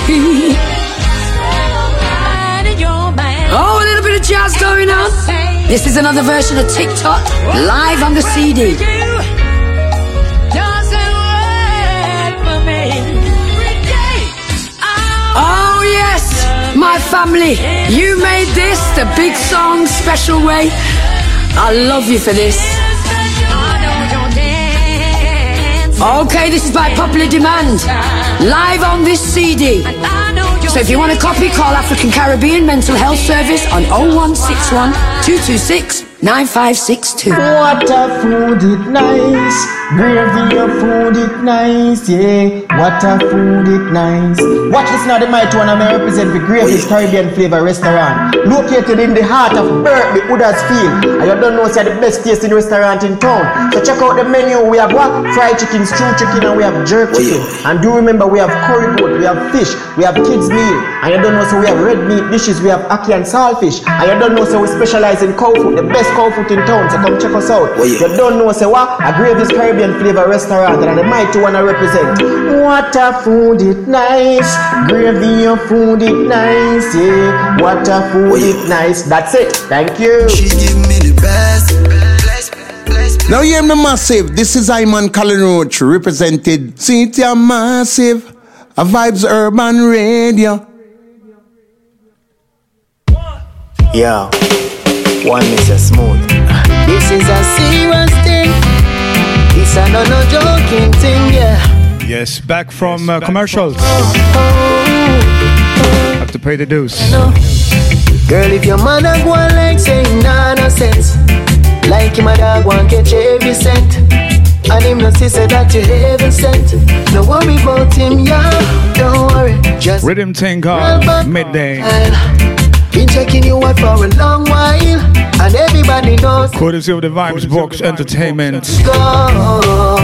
Oh, a little bit of jazz going on. This is another version of TikTok live on the CD. Oh, yes, my family. You made this the big song special way. I love you for this. Okay, this is by popular demand. Live on this CD. So if you want a copy, call African Caribbean Mental Health Service on 0161 226 9562. What a food it nice. Gravy your food it nice, yeah. What a food it nice. Watch this now, the mighty one I represent the Gravy's Caribbean Flavor Restaurant. Located in the heart of Berkeley, Huddersfield. And you don't know it's the best tasting restaurant in town. So check out the menu. We have what? Fried chicken, stewed chicken, and we have jerk oh, chicken. And do remember we have curry goat, we have fish, we have kids meal. And you don't know so we have red meat dishes, we have ackee and saltfish. And you don't know so we specialize in cow food, the best cow food in town. So come check us out. Oh, you don't know so what? A Gravy's Caribbean Flavor Restaurant and the mighty one I represent. What a food it nice. Gravy your food it nice, yeah. What a food it nice. That's it. Thank you. She give me the best. Now you hear me massive. This is Iman Colin Roach represented Cynthia Massive. A Vibes Urban Radio. Yeah, one is a Smooth. This is a serious thing. This a no no joking thing, yeah. Yes, back from uh, commercials. Have to pay the dues. Girl, if your man a go on like saying nah no sense, like him a dog want catch every cent, and him no see say that you heaven sent. No worry about him, yeah. Don't worry, just Rhythm thing called Midday. Been checking you out for a long while, and everybody knows. Courtesy of the Vibes Box Entertainment. go.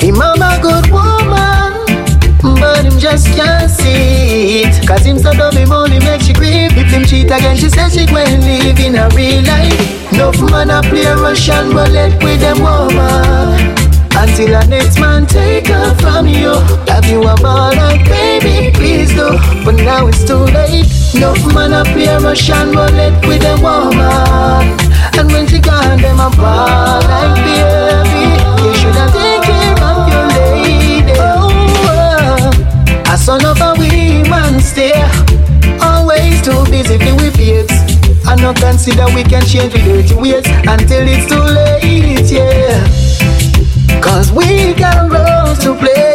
Him mama good woman, but him just can't see it. Cause him so dumb, him only make she grieve. If him cheat again, she says she going live in a real life. Enough man a play Russian roulette with them woman. Until the next man take her from you. Have you a ball like baby, please do. But now it's too late. Enough man a play Russian roulette with them woman. And when she gone, them a ball like baby. You should have taken of your lady. Oh, a son of a woman stay. Always too busy with babes. I no consider we can change the dirty ways until it's too late, yeah. Cause we got a role to play.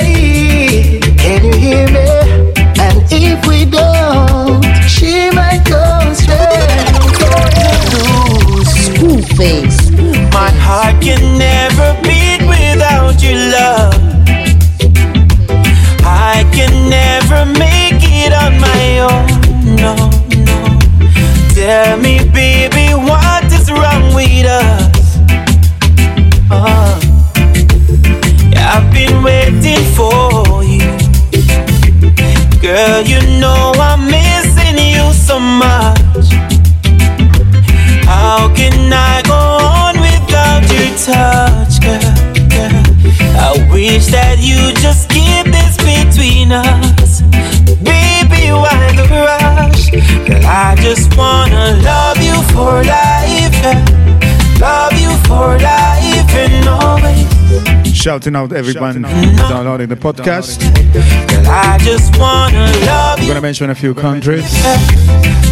Shouting out everyone downloading the podcast. Girl, I just wanna love I'm gonna mention a few countries.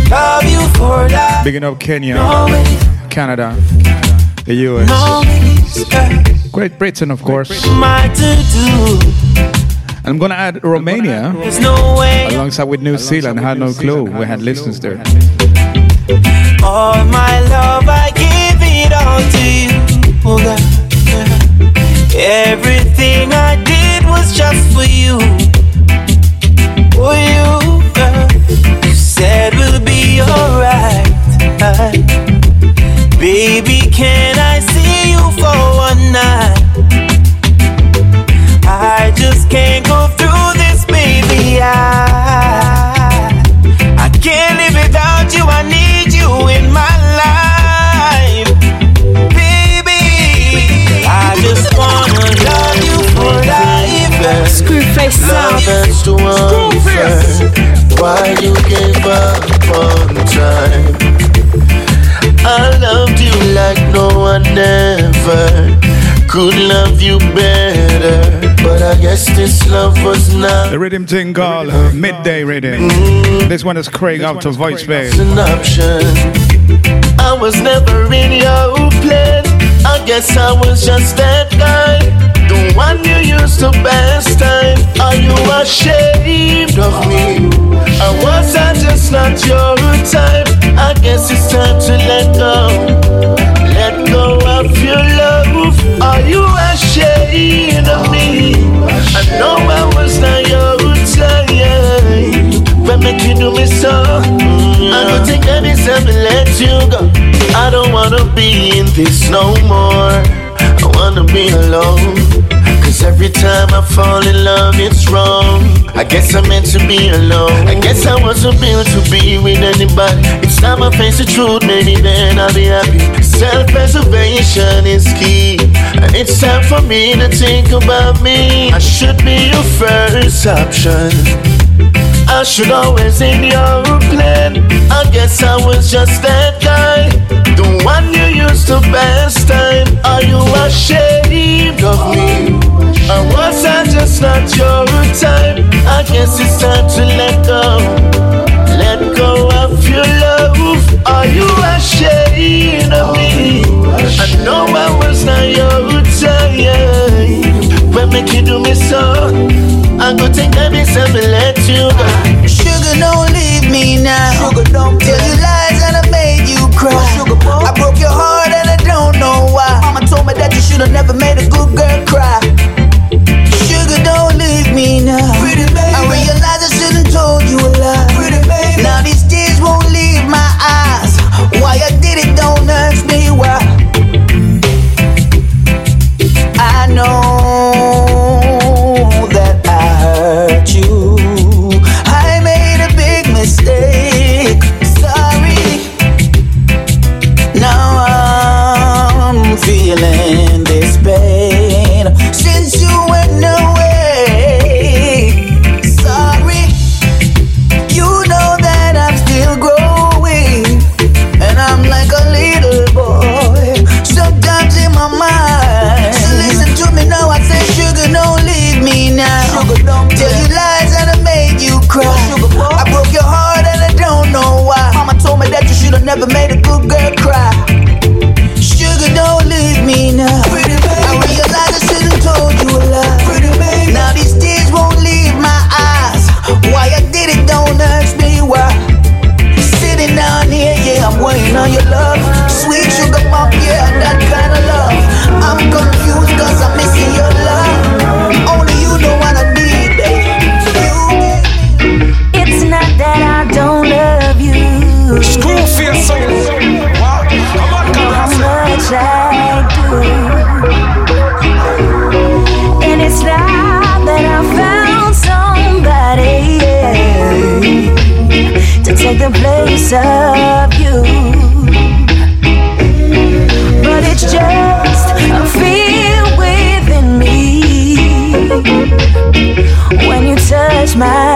Love you for life. Bigging up Kenya, Always, Canada, the US, always. Great Britain, of course. My to do. And I'm gonna add Romania There's no way. alongside with New Zealand. I had no clue we had listeners there. All my love, I give it all to you. Everything I did was just for you. For you, girl. You said we'll be alright. Baby, can I see you for one night? I just can't go through this, baby. I face Love up. is the one. Why you gave up on time? I loved you like no one ever could love you better. But I guess this love was not. The rhythm thing called Midday Rhythm. Mm. This one is Craig out to Voice Bay. an option. I was never in your place. I guess I was just that guy. The one you used to pass time. Are you ashamed of me? Or was I just not your type? I guess it's time to let go. Let go of your love. Are you ashamed of me? I know I was not your type. But make you do me so. I don't think I deserve to let you go. I don't wanna be in this no more. I wanna be alone. Cause every time I fall in love, it's wrong. I guess I'm meant to be alone. I guess I wasn't built to be with anybody. It's time I face the truth, maybe then I'll be happy. Self preservation is key. And it's time for me to think about me. I should be your first option. I should always in your plan. I guess I was just that guy, used to time. Are you ashamed of me? Or was I just not your type? I guess it's time to let go, let go of your love. Are you ashamed of me? I know I was not your type, but make you do me so. I go take that and let you go. Should never made a good touch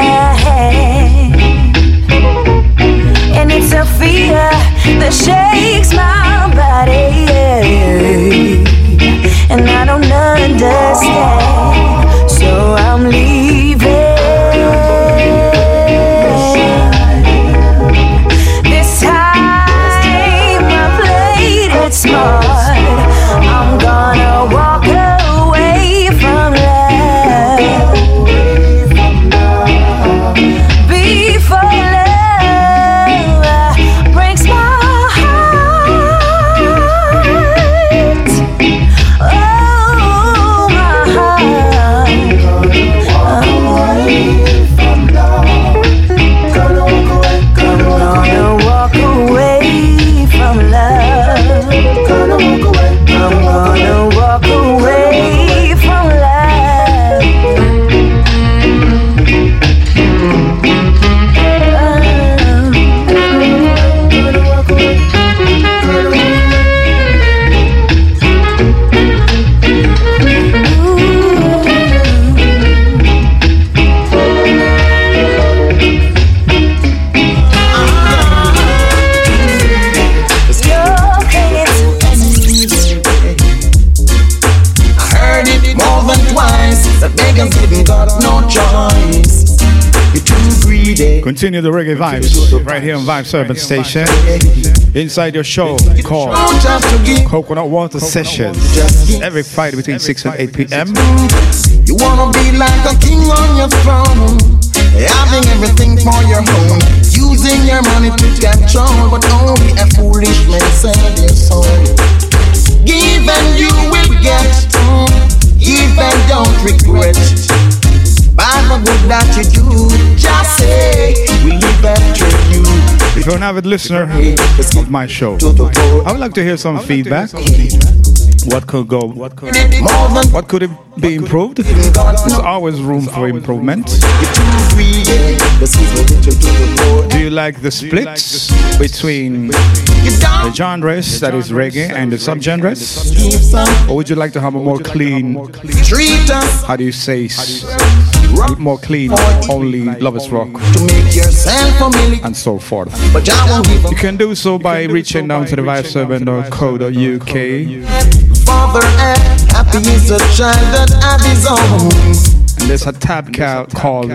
continue the reggae vibes right here on Vibe Urban Station. Inside your show called Coconut Water Sessions every Friday between 6 and 8 p.m. You wanna be like a king on your throne, having everything for your using your money to control, but only a foolish man their soul. Give and you will get, mm, give and don't regret. By good just say after you. If you're an avid listener of my show, I would like to hear some feedback. What could go? What could? What could it be improved? There's always room for improvement. Do you like the splits between the genres, that is reggae, and the subgenres? Or would you like to have a more clean, how do you say, s- more clean, only lovers rock, and so forth? You can do so by reaching down to the vibesurban.co.uk. Father and happy is a child that have his own. And there's a tab ca- called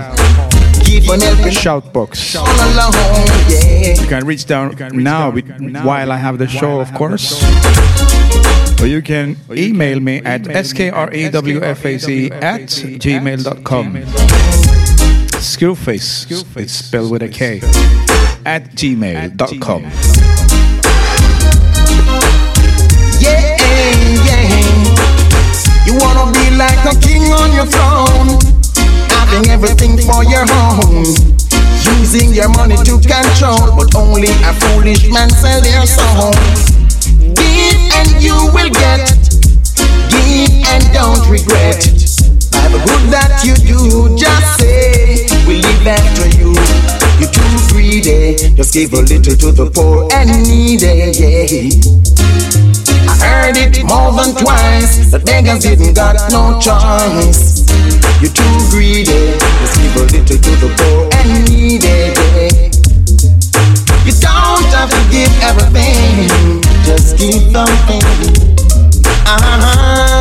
Shoutbox. You can reach down now while I have the show, of course. Or you can email me at skrewface at gmail.com. Screwface, it's spelled with a K, at gmail.com. Yeah, yeah. You wanna be like a king on your throne, having everything for your own, using your money to control, but only a foolish man sell their soul. And you will get, give and don't regret. By the good that you do, just say we live after you. You're too greedy, just give a little to the poor and needy. Yeah. I heard it more than twice. The beggars didn't got no choice. You're too greedy. Just give a little to the poor and needy. You don't have to give everything. Just keep on something. Ah, yeah.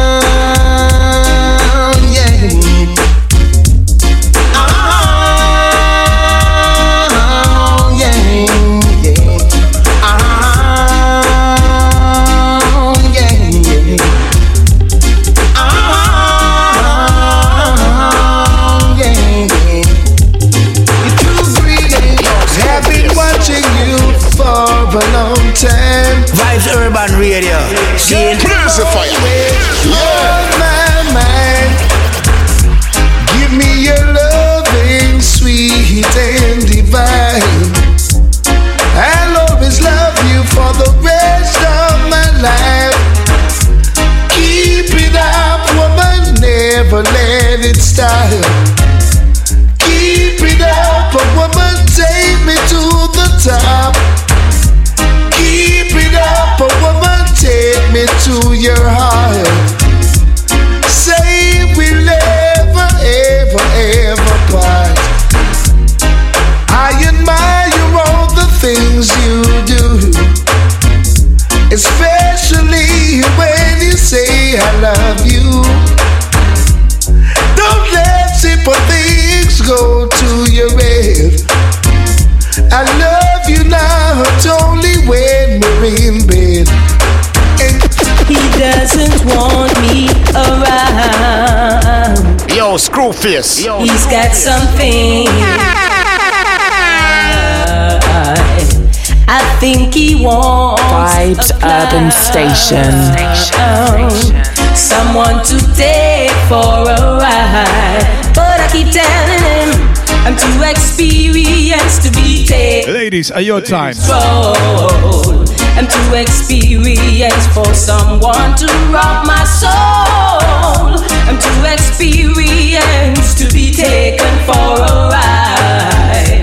Urban Radio. Seeing On especially when you say I love you. Don't let simple things go to your head. I love you not only when we're in bed. He doesn't want me around. Yo, screw Screwface. He's got something. I think he wants Vibes a Urban Station. clown, Someone to take for a ride. But I keep telling him I'm too experienced to be taken. Ladies, at your time. control. I'm too experienced for someone to rob my soul. I'm too experienced to be taken for a ride.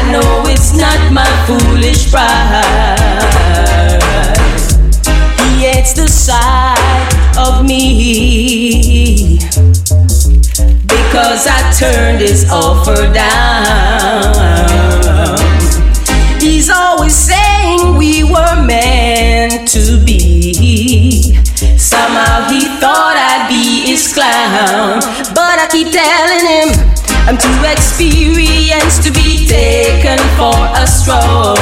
I know it's not my foolish pride. He hates the sight of me because I turned his offer down. He's always saying we were meant to be. Somehow he thought I'd be his clown. But I keep telling him I'm too experienced to be taken for a stroll.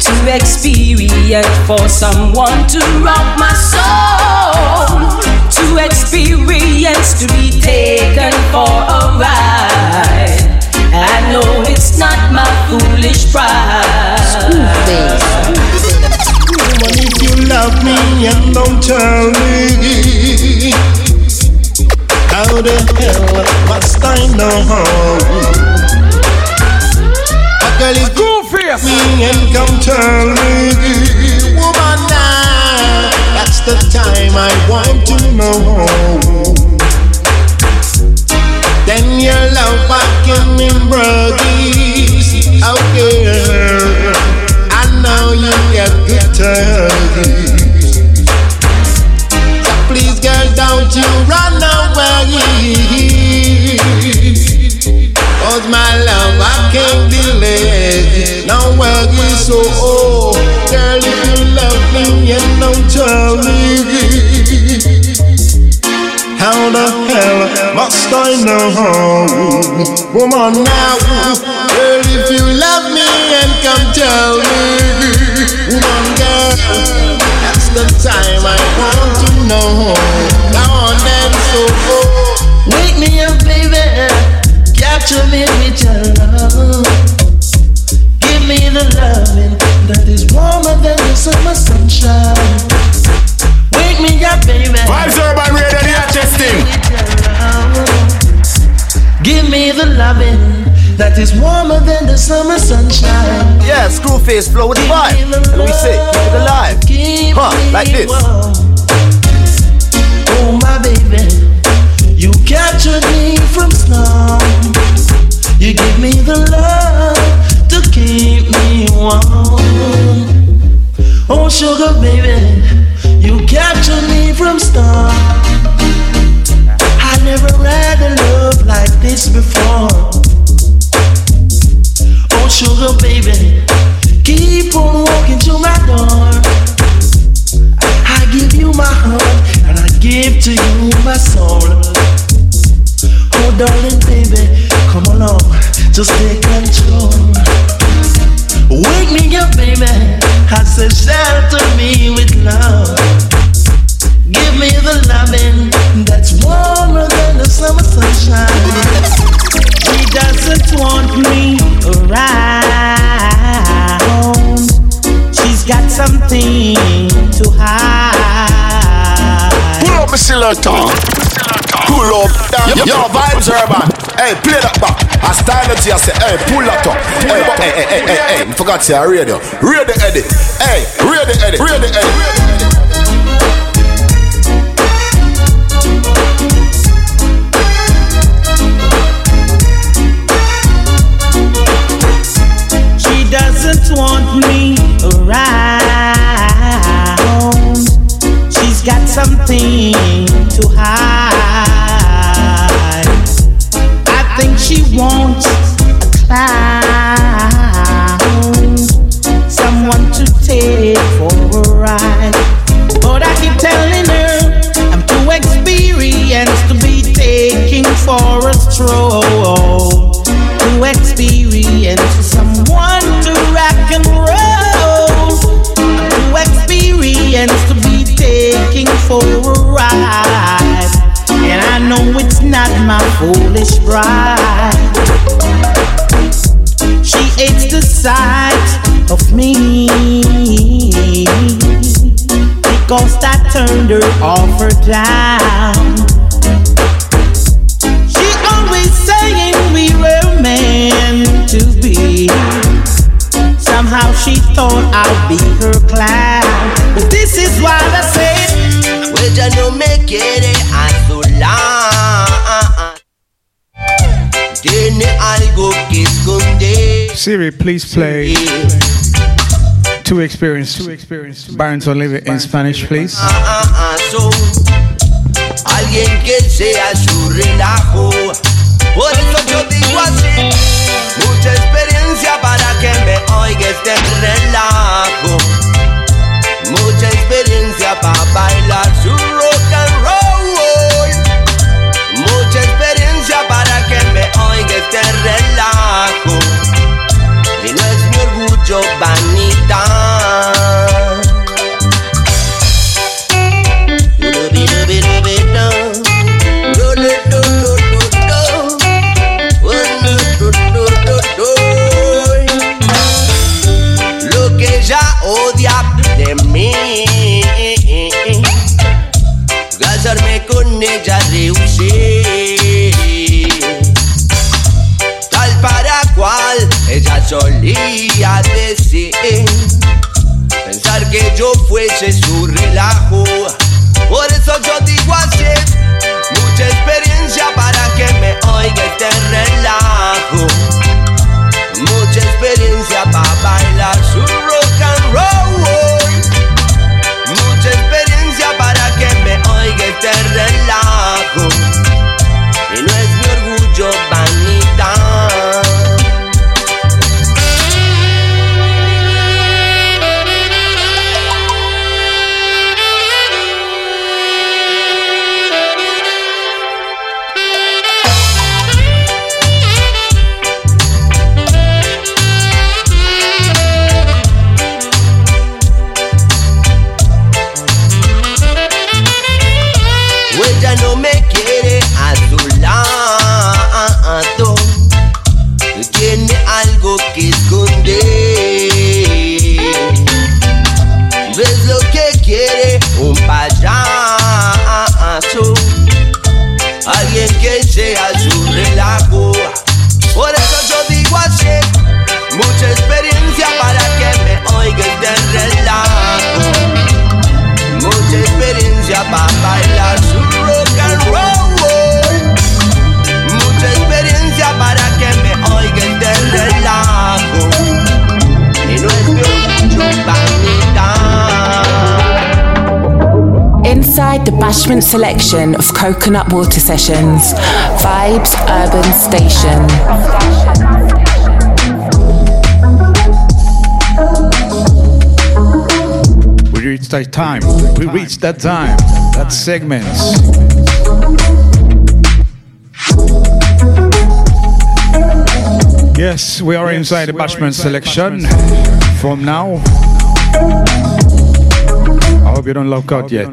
Too experienced for someone to rock my soul. Too experienced to be taken for a ride. I know it's not my foolish pride. If you love me and don't tell me How the hell must I know? Girl is goofy me and come tell me Woman, now That's the time I want to know then your love in in bruggies. Oh girl, I know you get good turkeys. So please, girl, don't you run away. Cause my love I can't delay. No worry, so oh, girl, if you love me, and don't tell me. How the hell must I know? Woman, now, girl, if you love me and come tell me, woman, girl, that's the time I want to know. Now then, so Capture me with your love. Give me the loving that is warmer than the summer sunshine. Wake me up, baby. Vibes Urban Radio, the thing. Give me the loving that is warmer than the summer sunshine. Yeah, Screwface flow with the vibe. And we say, keep it alive. Huh, like this. Oh my baby, captured me from snow. You give me the love to keep me warm. Oh sugar baby, you captured me from start. I never had a love like this before. Oh sugar baby, keep on walking to my door. I give you my heart and I give to you my soul. Come just take control. Wake me up, baby. I said, shelter me with love. Give me the loving that's warmer than the summer sunshine. She doesn't want me around. She's got something to hide. Pull up my selector. Pull up. Yo, yo, vibes urban. Hey, play that back. I style it here, say, hey, pull that up. Hey, hey, hey, hey, hey, hey. I forgot to say, radio. Radio edit. Hey, radio edit. Radio edit. She doesn't want me around. She's got something to hide. I think she wants a clown, someone to take for a ride. But I keep telling her I'm too experienced to be taking for a stroll. Too experienced for someone to rock and roll. I'm too experienced to be taking for a not my foolish bride. She hates the sight of me because I turned her off or down. She always saying we were meant to be. Somehow she thought I'd be her clown. But this is what I said. Well, ya no me quiere a su lado. Tiene algo que esconder. Siri, please play Too Experienced, Too Experienced Barons on Live It in Spanish, please. Ah, ah, ah, so, alguien que sea su relajo. Por eso yo digo así. Mucha experiencia para que me oiga este relajo. Mucha experiencia para bailar su rock and roll. te yo fuese su relajo. Por eso yo digo así, mucha experiencia para que me oiga este relajo. Mucha experiencia para bailar selection of Coconut Water Sessions, Vibes Urban Station. We reached that time. We reached that time. That segment. Yes, we are yes, inside the Bashment selection Bashment. from now. I hope you don't lock out yet.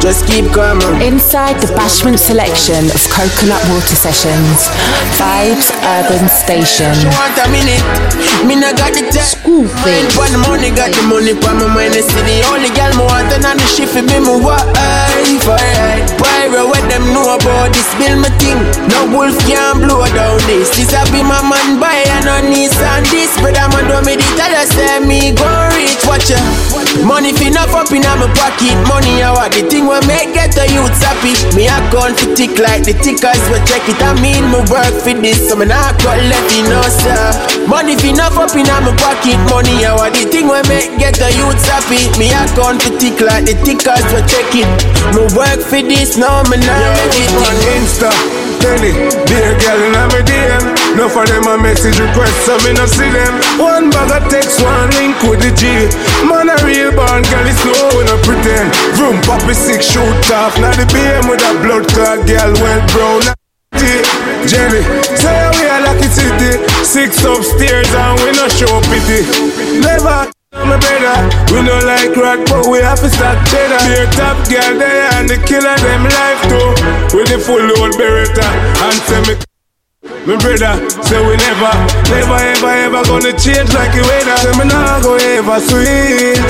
Just keep coming. Inside the Bashment selection of Coconut Water Sessions, Vibes Urban Station. School thing. The money, got the money, my mind, only girl I'm me, my wife right. What them know about this bill me thing. No wolf can blow down this. This a be my man buy and on Nissan this. Brother man do me the tell us me go reach. Watch ya. Money fi enough up in my pocket. Money I want the thing we make get the youth happy. Me account fi tick like the tickers we check it. I mean me work for this, so me not got left in sir. Money fi enough up in my pocket. Money I want the thing we make get the youth happy. Me account fi tick like the tickers we check it. Me work for this, no me not make it. on Insta, Penny, dear girl in my DM. No for them a message request, so me no see them. One bag of text, one link with the G. Man a real born girl, it's no we no pretend. Room poppy six shoot off, now the BM with a blood clot girl, well brown. Jenny, say we are lucky city. Six upstairs and we no show pity. Never. My brother, we no like rock, but we have to start cheddar. Dear top girl, they and the killer them life too. With the full old beretta and me. My brother, say we never, never, ever, ever gonna change like the weather. Say me nah go ever switch.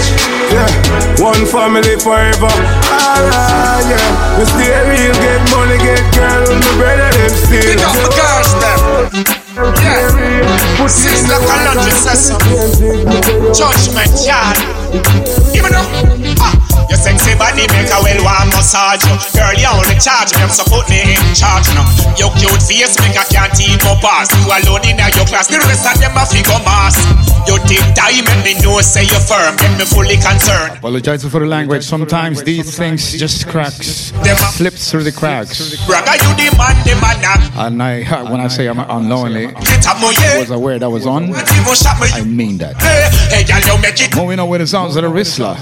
Yeah, one family forever. Alright, yeah. We stay real, get money, get girl, my brother them still. Pick up the girls, them. Yeah. Sister Kalonji says so. Judgment yard. Even though. Your sexy body make a well warm massage. Girl, you only charge me, so put me in charge now. Your cute face make a can't even pass. You alone in your class, the rest of them a figure mass. You take time and me know say you're firm, get me fully concerned. Apologize for the language. Sometimes these things just cracks, slips through the cracks. Brother, you the man, the man now. And I, uh, when I say I'm unknowingly, Get up, mo, yeah. was aware that was on. Even shot me. I mean that. Hey, hey, girl, you. Moving on with the sounds of the Whistler.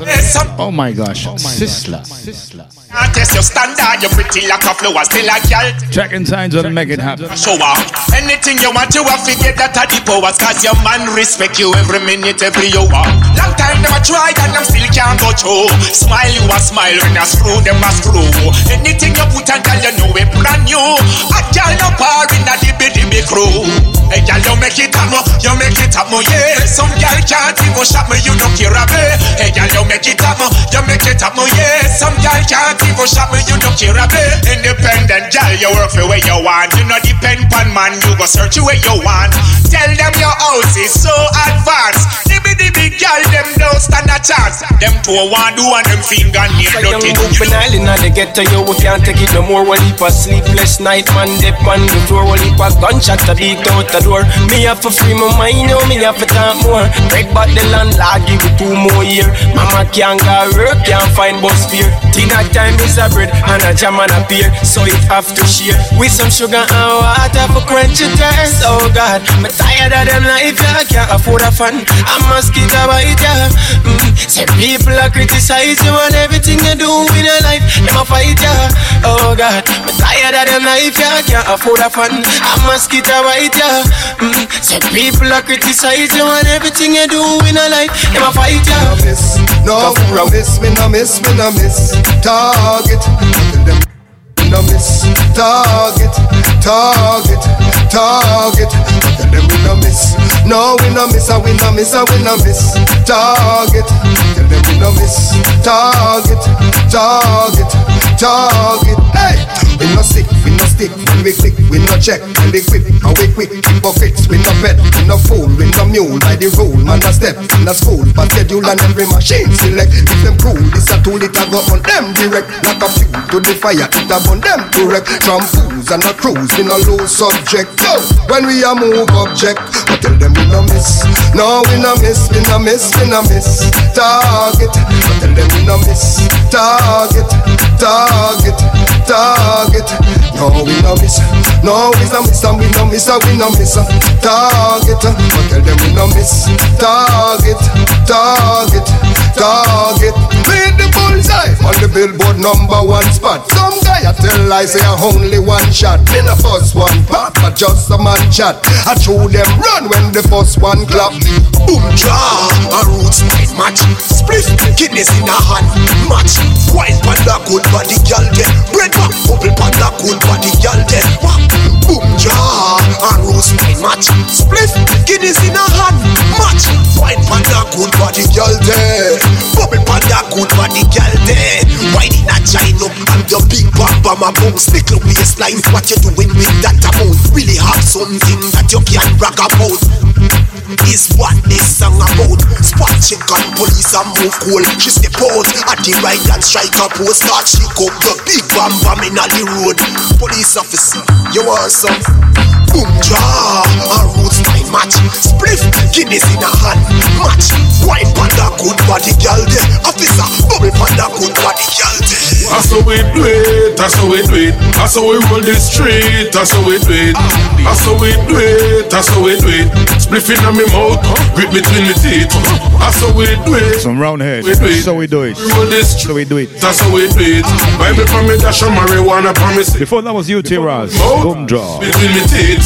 Oh my gosh, oh Sisla. Can't test your standard, you pretty like a flower, still a girl. Checking signs will make it happen. Show up. Uh, anything you want, you have to get that at the powers. Cause your man respect you every minute, every hour. Long time them a try and them still can't go through. Smile, you a smile when I screw them a screw. Anything you put on, girl, you know it brand new. A girl no par in a dibby dibby crew. Hey, girl, you make it up, mo, you make it up, mo, yeah. Some girl can't even shop me, you don't care a bit. Hey, girl, you make it up, mo, you make it up, mo, yeah. Some girl can't even shop me, you don't care a bit. Independent girl, you work for where you want. You no depend on man, you go search where you want. Tell them your house is so advanced. Dibby dibby girl, them don't stand a chance. Them two want do and them finger near So young dirty. open island and they get to you, we can't take it no more. One heap of sleepless night, man, dip on the floor. One heap of gunshot to beat out the door. Me have to free my mind, yo, me have to talk more. Break back the landlord, give it two more year. Mama can't go work, can't find bus fare. Dinner time is a bread and a jam and a beer, so it have to share with some sugar and water for quench your. Oh God, me tired of them life, yeah, can't afford a fan. I must get about it, yeah. Mm. Say people are criticize you and everything you do in your life, them a fight, yeah. Oh God, me tired of them life, yeah, can't afford a fan. I must get about it, yeah. Mm. Say people are criticize you and everything you do in your life, them a fight, yeah. miss, no miss, me no miss, me no miss. Target, them no miss. Target, target, target. Tell them we no miss. No, we no miss, and we no miss, and we no miss. Target, tell them we no miss. Target, target, target. Hey, we no sick, we no stick. When we click, we no check. When they quit, and we quick. Hypocrites, we no bet, we no fool, we no mule. By the rule, man a step in the school, but schedule and every machine select. If them cool, this a tool, it a go on them direct. Like a fuel to the fire, it a burn them direct. From fools and a cruise, we no lose subject. Yo, when we a move object, I tell them we no miss. No, we no miss, we no miss, we no miss. Target, I tell them we no miss. Target, target, target. target. No, we no miss. No, we no miss, we no miss, we no miss. Target, I tell them we no miss. Target, target, target. Beat the bullseye on the billboard number one spot. Some guy I tell I say I only one shot. Me the first one pop, but just a man chat. I throw them run when the first one clap. Boom draw, a roots night match. Split kidneys in a hand, match. Wine panda good body gal get. Bread back, bubble panda good body gal get. Boom draw, a roots night match. Split kidneys in a hand, match. Wine panda good body gal there. Bubble panda good body gal there. Wine in a China and your big bam bam a bounce. Little waistline, what you doing with that amount? Really have something that you can brag about. Is what this song about. Spot check on police and move cool. She step out at the right and strike a post. Start she up the big bam bam in all the road. Police officer, you want some? Boom jaw, a roots my match. Spliff, Guinness in a hand, match. Wine panda good body girl there. Officer, bubble panda good body girl there. That's how we do it, that's how we do it. That's how we roll the street, that's how we do it. That's how we do it, that's how we do it. Spliffing on me mouth, grip between me teeth. That's how we do it. Some round head. We do it. So we do it. We roll this So we do it. That's how we do it. Bible for me, dash on marijuana promise. Before that was you, T-Raz. Boom draw. Between me teeth.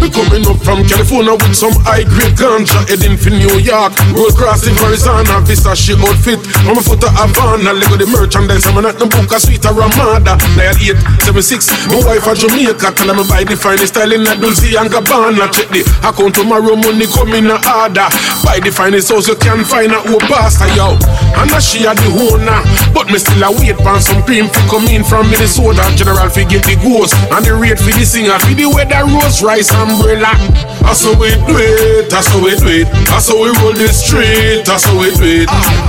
We coming up from California with some high grade ganja heading for New York. Road crossing Arizona, Versace outfit. I'm a foot of Havana, Lego the merchandise. I'm not the book a sweet Ramada. Dial 876. My wife a Jamaica, tell me buy the finest style in a Dolce and Gabbana. Check the account tomorrow, money come in a order. Buy the finest house you can find a old pastor, yo. And now she a the owner, but me still a wait for some cream to come in from Minnesota. General fi get the ghost and the rate for the singer for the weather rose rice umbrella. That's how we do it, that's how we do it. That's how we roll the street, that's how we do it.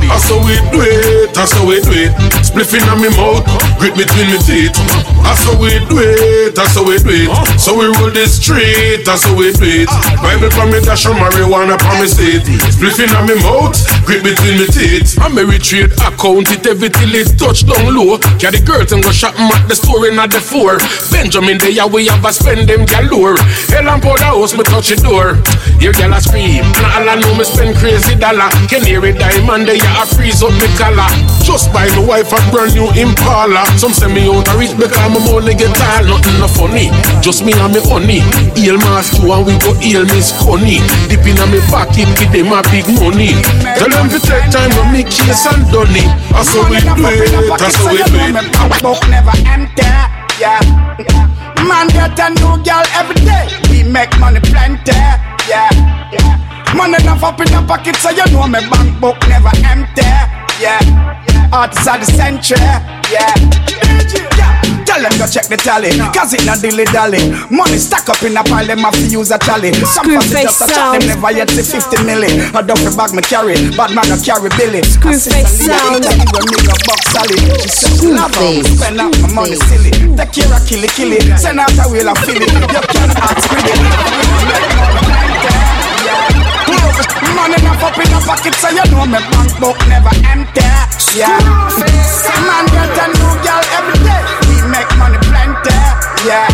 That's how we do it, that's how we do it. Spliffing on me mouth, grit between me teeth. That's how we do it, that's how we do it. So we roll the street, that's how we do it. Bible for me dash on marijuana promise it. Spliffing on me mouth, grit between me teeth. I'm a trade account, it every till it touch down low. The girls and go shopping at the store in at the four. Benjamin, they are we have a spend them galore. Hell and powder house, me touch the door. Here gal a scream, and all I know me spend crazy dollar. Can hear it diamond, they a freeze up me collar. Just buy my wife a brand new Impala. Some send me out a reach because my money get tall, nothing no funny. Just me and me honey. Heal mask two and we go heal Miss Connie. Dip in me pocket, give them a big money. Tell them to take time to make case and done it. That's how we do it, that's how we do it. Never empty, yeah. Man get a new girl every day. We make money plenty, yeah. Money enough up in the pocket, so you know me bank book never empty, yeah. Artists of the century, yeah. yeah. Tell them go check the tally, cause it not dilly dally. Money stack up in a pile, them have to use a tally. Some just a chat, them never yet see 50 milli. A duffel bag me carry, bad man a carry Billy. Screwface sound. When me go box Sally, she said love spend out my money silly. Take care of killy killy, send out a wheel of Philly. You can ask pretty. Money enough up in the pocket, so you know me bank book never empty. Yeah, man get a new girl every day. Yeah,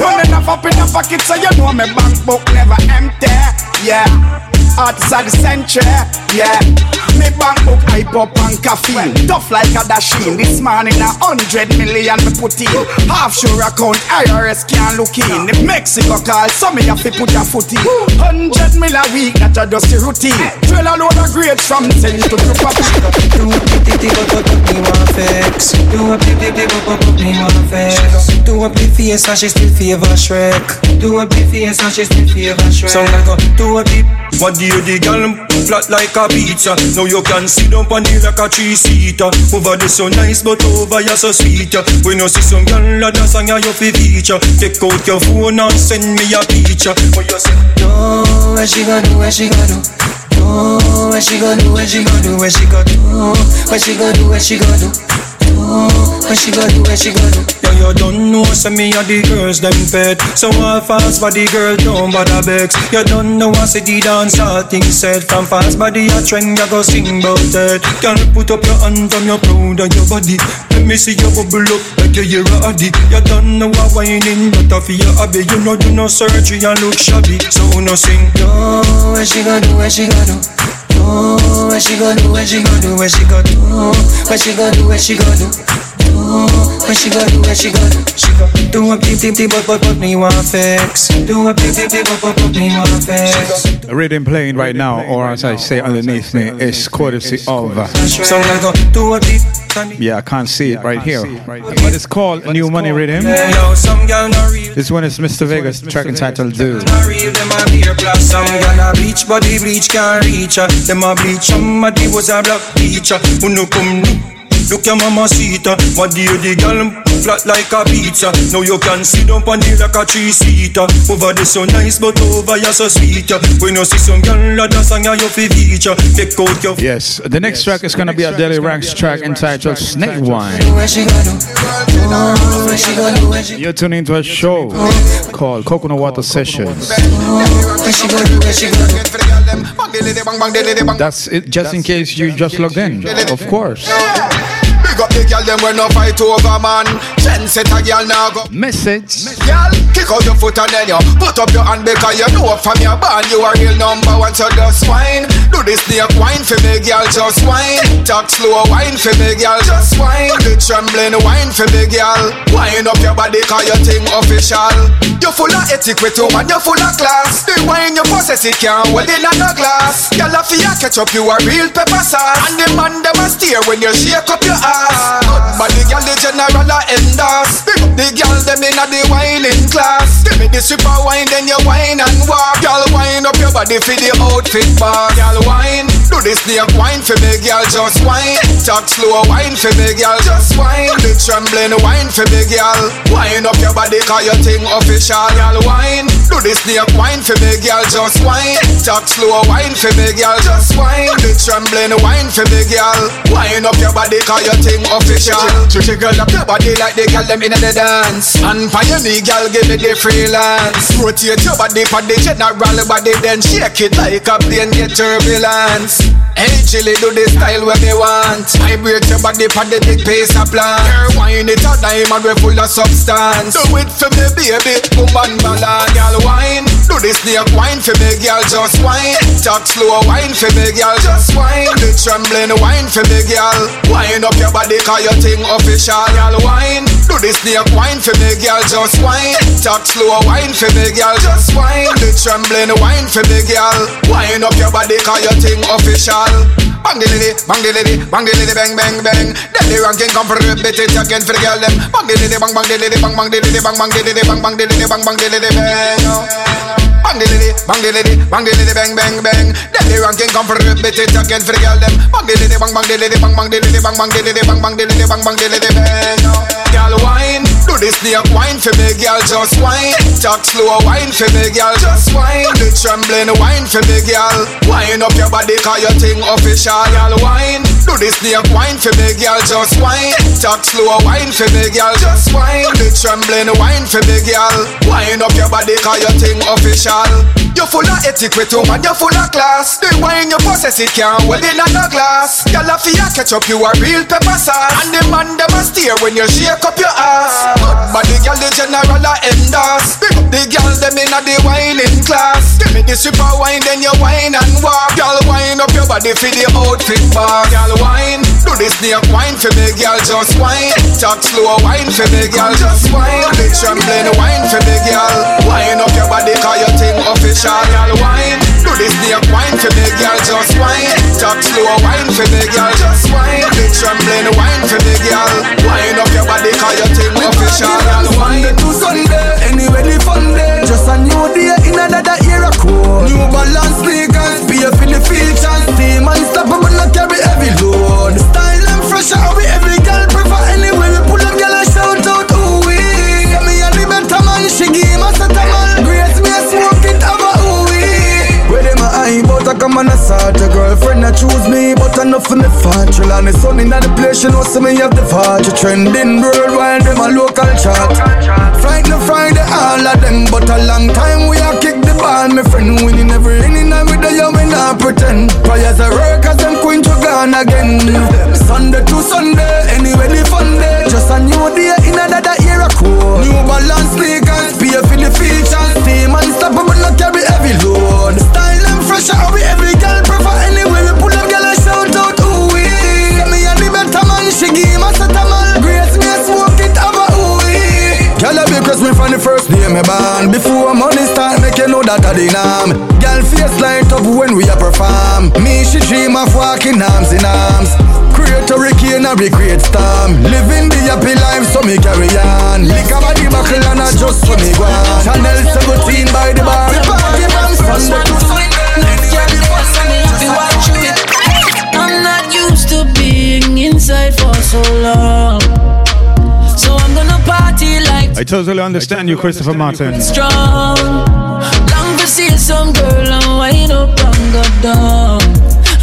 money enough up in the pocket, so you know me bank book never empty. Yeah. Artists of the century, yeah. Me bank book hype up and caffeine, tough like a dasheen. This morning a hundred million me put in. Half sure account IRS can't look in. If Mexico call, so me have to put a foot in. Hundred mil a week, that a just a routine. Drill a load of grades from ten to two pop. Do a pity but but but me want fix. Do a pity but but but me want fix. Do a big face and she still favor Shrek. Do a big face and she still favor Shrek. Song like a do a big. What you the girl flat like a pizza? Now you can sit down on the like a three seater. Over there so nice, but over you so sweet. When you see some girl that dance on you, you fi feature. Take out your phone and send me a picture. When you say, No, what she gonna do? What she gonna do? No, what she gonna do? What she gonna do? What she gonna do? What she gonna do? What she gonna do? No, what she gonna do? What she gonna do? Yeah, you don't know, say me a the girls them pet. So all fast body girl don't bother vex. You don't know what say the dance all things said. From fast body a trend, you go sing bout it. Girl, put up your hand from your proud of your body. Let me see you bubble up like you hear a addy. You don't know what whining, but I feel your hobby. You know do no surgery and look shabby. So no sing. No, what she gonna do? What she gonna do? What she go do? What she go do? What she go do? What she go do? What she go do? What she go do? She go? She go do a beep beep beep but but but me want fix. Do a beep beep beep but but but me want fix. The rhythm playing right now, or as I say underneath me, is courtesy of. So I go do a beep. Yeah, I can't see it right here. But it's called New Money Rhythm. Yo, some girl not real. This one is Mr. Vegas, track entitled Do. Not real, them a beer plus Some gal a bleach, but the bleach can't reach her Them a bleach, somebody was a black teacher Who no come look, your mama seater do you the gal flat like a pizza Now you can sit down on it like a three-seater Over there so nice, but over you so sweet. When you see some gal a dance and you feel Take out your Yes, the next track is gonna be a Delly Ranx track entitled Snake Wine. You're tuning into a show called Coconut Water Sessions. That's it, just in case you just logged in. Of course. Big up the girl them when no fight over man. Chen set a girl now go. Message. Girl, kick out your foot and then you put up your hand because you know from your band you are real number one. So just wine. Do this snake wine for me, girl. Just wine. Talk slow wine for me, girl. Just wine. The trembling wine for me, girl. Wine up your body cause you think official. You full of etiquette, woman. you're full of class. The wine you possess it can't hold in a glass. Girl, if you catch up, you a real pepper sauce. And the man them a steer when you shake up your ass. Good body, girl, the general a endorse. The girl them inna the whining class. Give me the stripper wine, then you wine and walk. Girl, wine up your body for the outfit bar. Girl, wine. Do the snake wine for me, girl, just wine. Talk slow wine for me, girl, just wine. The trembling wine for me, girl. Wine up your body, cause you think official. Girl, wine. Do the snake wine for me, girl, just wine. Talk slow wine for me, girl, just wine. The trembling wine for me, girl. Wine up your body, cause you think official. Jiggle up your body like the girl them in the dance. And your knee, girl, give me the freelance. Rotate your body for the general body, then shake it like a plane get turbulence. Hey, Chili, do the style where me want. Vibrate your body for the big pace of plan. Girl, wine it out, diamond we full of substance. Do it for me, baby, woman ballad, girl, wine. Do the snake wine for me, girl, just wine. Talk slow wine for me, girl, just wine. The trembling wine for me, girl. Wine up your body, cause you think official, girl, wine. Do the snake wine for me, girl, just wine. Talk slow wine for me, girl, just wine. The trembling wine for me, girl. Wine up your body, cause you think official. Bang the lily, bang the lily, bang the lily, bang bang bang. Then the ranking come for a bit it again for the girl them. Bang the lily, bang bang the lily, bang bang the lily, bang bang the lily, bang bang the lily, bang bang the lily, bang. Bang the lily, bang the lily, bang the lily, bang bang bang. Then the ranking come for it again for the them. Bang the lily, bang bang the lily, bang bang the lily, bang bang the lily, bang bang the lily, bang bang the lily, bang. Girl wine, do this snake wine for me, girl just wine. Talk slow wine for me, girl just wine. The trembling wine for me, girl. Wine up your body, cause you think official, girl wine. Do this snake wine for me, girl just wine. Talk slow wine for me, girl just wine. The trembling wine for me, girl. Wine up your body, cause you think official. You full of etiquette, woman, you full of class. The wine you possess it can't hold in a glass. Girl, if you catch up, you a real pepper sauce. And the man them a steer when you shake up your ass. Good body, girl, the general a endorse. The girl them inna the whining class. Give me the stripper wine, then you wine and walk. Girl, wine up your body for the outfit bar. Girl, wine. Do the snake wine for me, girl, just wine. Talk slow wine for me, girl, just wine. The trembling wine for me, girl. Wine up your body, cause you think official, girl, wine. Do the snake wine for me, girl, just wine. Talk slow wine for me, girl, just wine. The trembling wine for me, girl. Wine up your body, cause you think official, wine. Monday to Sunday, anyway the fun day. Just a new day in another era code. New balance sneakers, be pay for the features. Team unstoppable, not carry heavy load. Style and fresh, how we come on a girlfriend, I choose me, but enough for me factual. And the sun in the place, she know, so me have the fortune. Trending worldwide, them a local chart. Friday, Friday, all of them, but a long time we a kick the ball. My friend winning every inning, and with the young, we not pretend. Prayers are work as them queen to gone again. Sunday to Sunday, anyway the fun day. Just a new day in another era code. New balance sneakers, pay for the features. Team unstoppable, not carry heavy load pressure, I be every girl prefer anyway. You pull up, girl, I shout out, ooh wee. Me and the better man, she give my set a man. Grace me smoke it, have a ooh wee. Girl, I be cross me from the first day me born. Before money start, make you know that I the name. Girl, face light up when we a perform. Me, she dream of walking arms in arms. Create a hurricane, a great storm. Living the happy life, so me carry on. Lick up the buckle and I just so me go on. Channel 17 by the bar. We party from Sunday to Sunday. Inside for so long. So I'm gonna party like I totally understand you, Christopher Martin. strong. Long to see some girl and wind up and go down.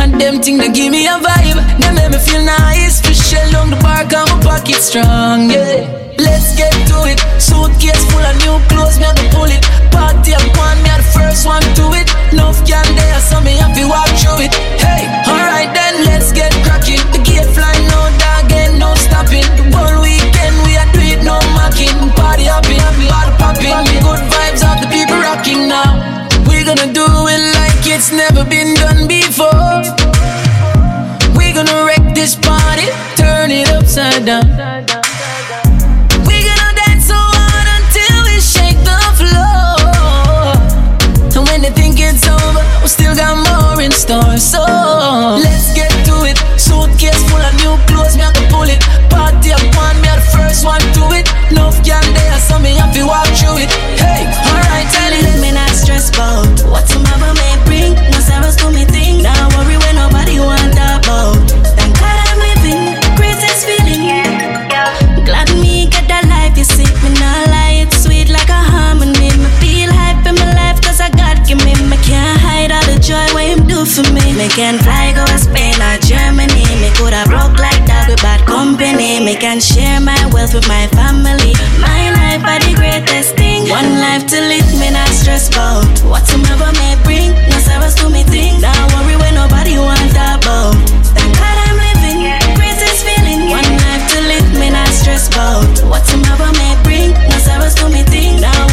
And them thing they give me a vibe, they make me feel nice. Fish on the my pocket strong, yeah. Let's get to it. Suitcase full of new clothes, me have to pull it. Party up one, me are the first one to it. Enough can there, so me have to walk through it. Hey, alright then, let's get cracking. The gate flying, no dog, no stopping. Whole weekend we are do it, no mocking. Party happy, party popping. Good vibes of the people rocking now. We're gonna do it like it's never been done before. We're gonna wreck this party, turn it upside down. We're gonna dance so hard until we shake the floor. And when they think it's over, we still got more in store. So first one to it. Enough can there, so me have to walk through it. Hey, alright, tell it. Me not stress about what tomorrow may bring. No sorrows to me thing. Don't worry when nobody want about. Thank God I'm living, greatest feeling. Glad me get that life, you see. Me not lie, it's sweet like a harmony. Me feel hype in my life cause I got give me. Me can't hide all the joy what him do for me. Me can fly go to Spain or Germany. Me coulda broke Me can share my wealth with my family. My life are the greatest thing. One life to live, me not stress about what tomorrow may bring. No sorrows to me thing. Don't worry when nobody want about. Thank God I'm living, greatest feeling. One life to live, me not stress about what tomorrow may bring. No sorrows to me thing. Don't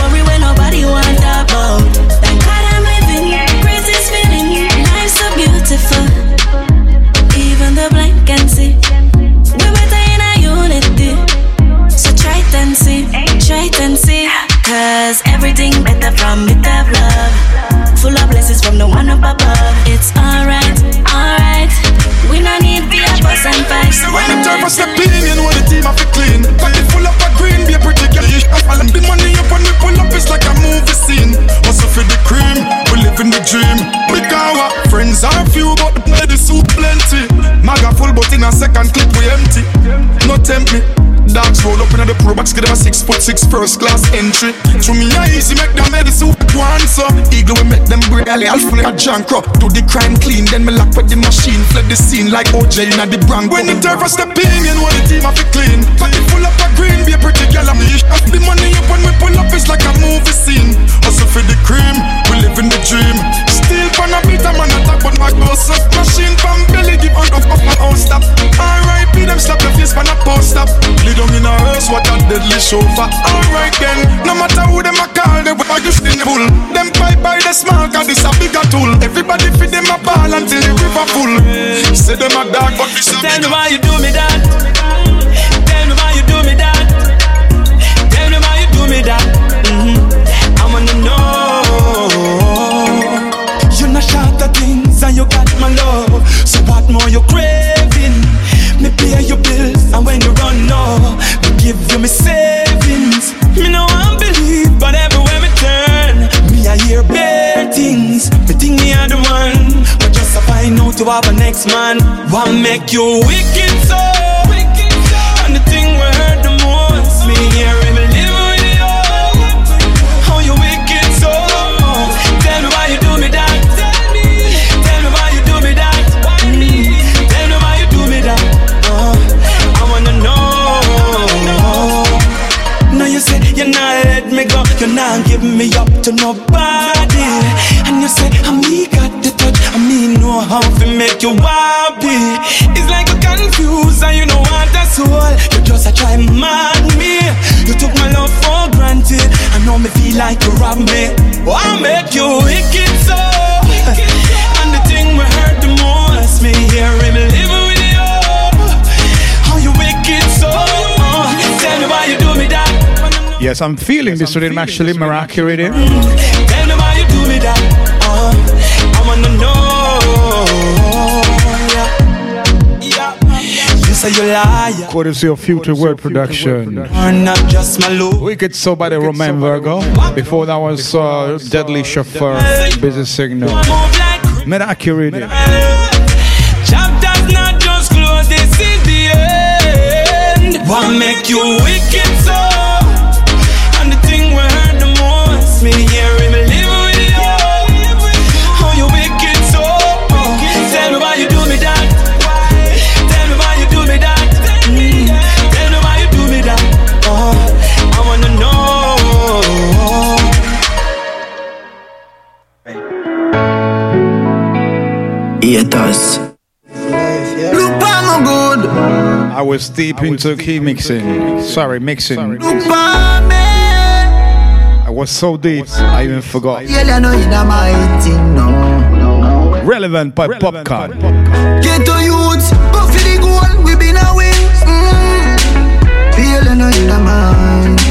Cause everything better from with of love. Full of blessings from the one up above. It's alright, alright. We no need be a bus and. So when the time for step in, you know the team have to clean. It full up of green, be a pretty girl. And the money up when we pull up, it's like a movie scene. Also for the cream, we live in the dream. Because our friends are few, but the soup plenty. Maga full, but in a second clip we empty. No tempt me. Dogs roll up in the pro box, get them a six foot six first class entry. To me I easy, make them medicine one so Eagle we make them brilliant, Alpha like a junk crop. Do the crime clean, then me lock with the machine Fled the scene like OJ in the Bronx When the turf a step in, you know the team have to clean. It full up of green, be a pretty girl, I'm the Up the money up when we pull up, it's like a movie scene. Hustle for the cream, we live in the dream Still pan a beat, I'm on attack, but my boss up Machine from belly, give on off, off my own stop R.I.P. them slap your face, pan a post up Lay down in a hearse, what a deadly chauffeur Alright then, no matter who them a call, they will you still pull Them pipe by the small, cause this a bigger tool Everybody fit them a ball until the river full Say them a dog, but this a Tell me why you do me that. Tell me why you do me that. Tell me why you do me that. To have a next man, what make you wicked so? And the thing we hurt the most, me wicked so? Tell me why you do me that. Tell me, why you do me that. Mm. Tell me why you do me that. Uh, I wanna know. Now you you're not me go, you're not giving me up to nobody. Mean how to make you happy. It's like you're confused and you know what that's all. You just a try mad me. You took my love for granted. I know me feel like you rob me. Oh, I make you wicked so. And the thing we hurt the most, me hear him living with you. How you wicked so? Uh, tell me why you do me that. Yes, I'm feeling this rhythm actually, Meraki Radio. Tell me why you do me Courtesy of Future Word Production. Are not just my look. Wicked So by the Romain Virgo. Before that was uh, Deadly Chauffeur, Busy Signal. Meta accurate. Chapters not just close, this is the end. What make you wicked know. Haters. Look on good. I was deep into key mixing. Sorry, mixing. Look on. I was so deep, I even forgot. I know you're my thing. Relevant by Popcaan. Get to youths, go for the goal, we been a win. Mm. Feel I my thing,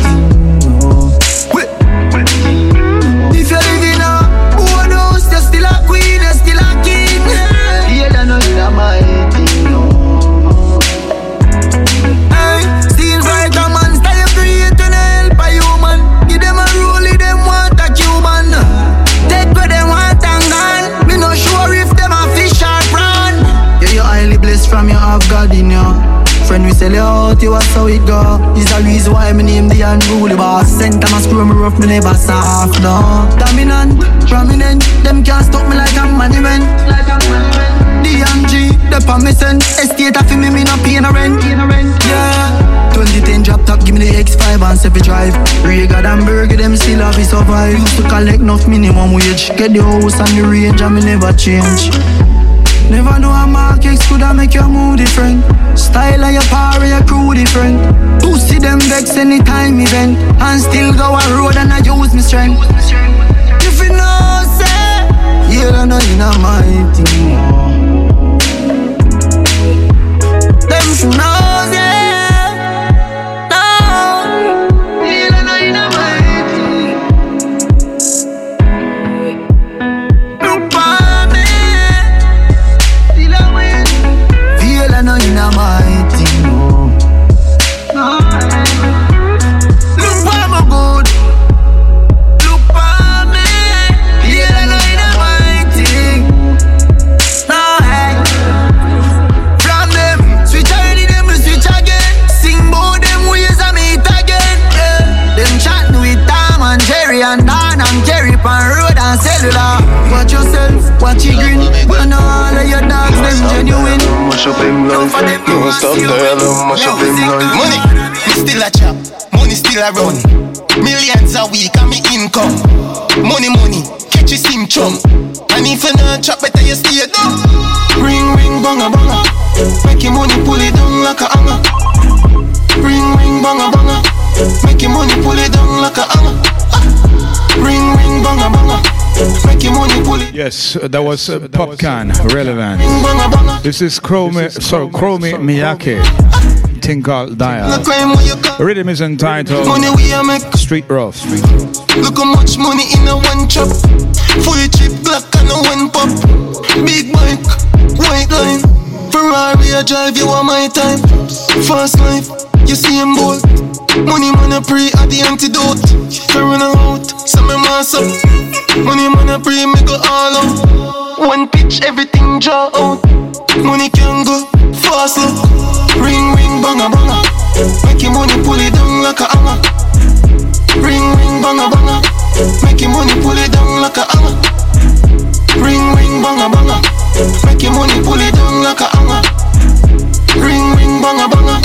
Sell you out, you was how it go. Is the reason why me name the unruly boss. Sent them a screw me rough, me never soft, no. Dominant, prominent, them can't stop me like a monument. Like a monument. DMG, the permission. Estate of me, me not paying a rent. Yeah. 2010 drop top, give me the X5 and 7 drive. Regal and Burger, them still have it survive. Used to collect enough minimum wage. Get the house and the range, and me never change. Never know a market could I make your mood different. Style of your power, your crew different. Pussy them vex anytime event. And still go a road and I use my strength. If you know, say, yeah, I know you know my thing. Them should know, Money, money, catch you sim chum. And if you not chop, better you stay down. Ring ring banga banga. Make your money pull it down like a hammer. Ring ring banga banga. Make your money pull it down like a hammer. Ah. Ring ring banga banga. Make your money pull it. Yes, that was uh, Popcaan, relevant. This is Chrome, sorry, Chrome Miyake. Tinkle Dial. Rhythm is entitled Money we a make. Street Rough. Look how much money in a one chop. Full chip Glock and a one pop. Big bike, white line. Ferrari I drive you on my time. Fast life, you see him bold. Money man a pre at the antidote. Run out, so me mass up. Money man a pre me go all out. One pitch, everything draw out. Money can go fast. Ring ring banga banga. Make your money pull it down like a hammer. Ring ring banga banga. Make your money pull it down like a hammer. Ring ring banga banga. Make your money pull it down like a hammer. Ring ring banga banga.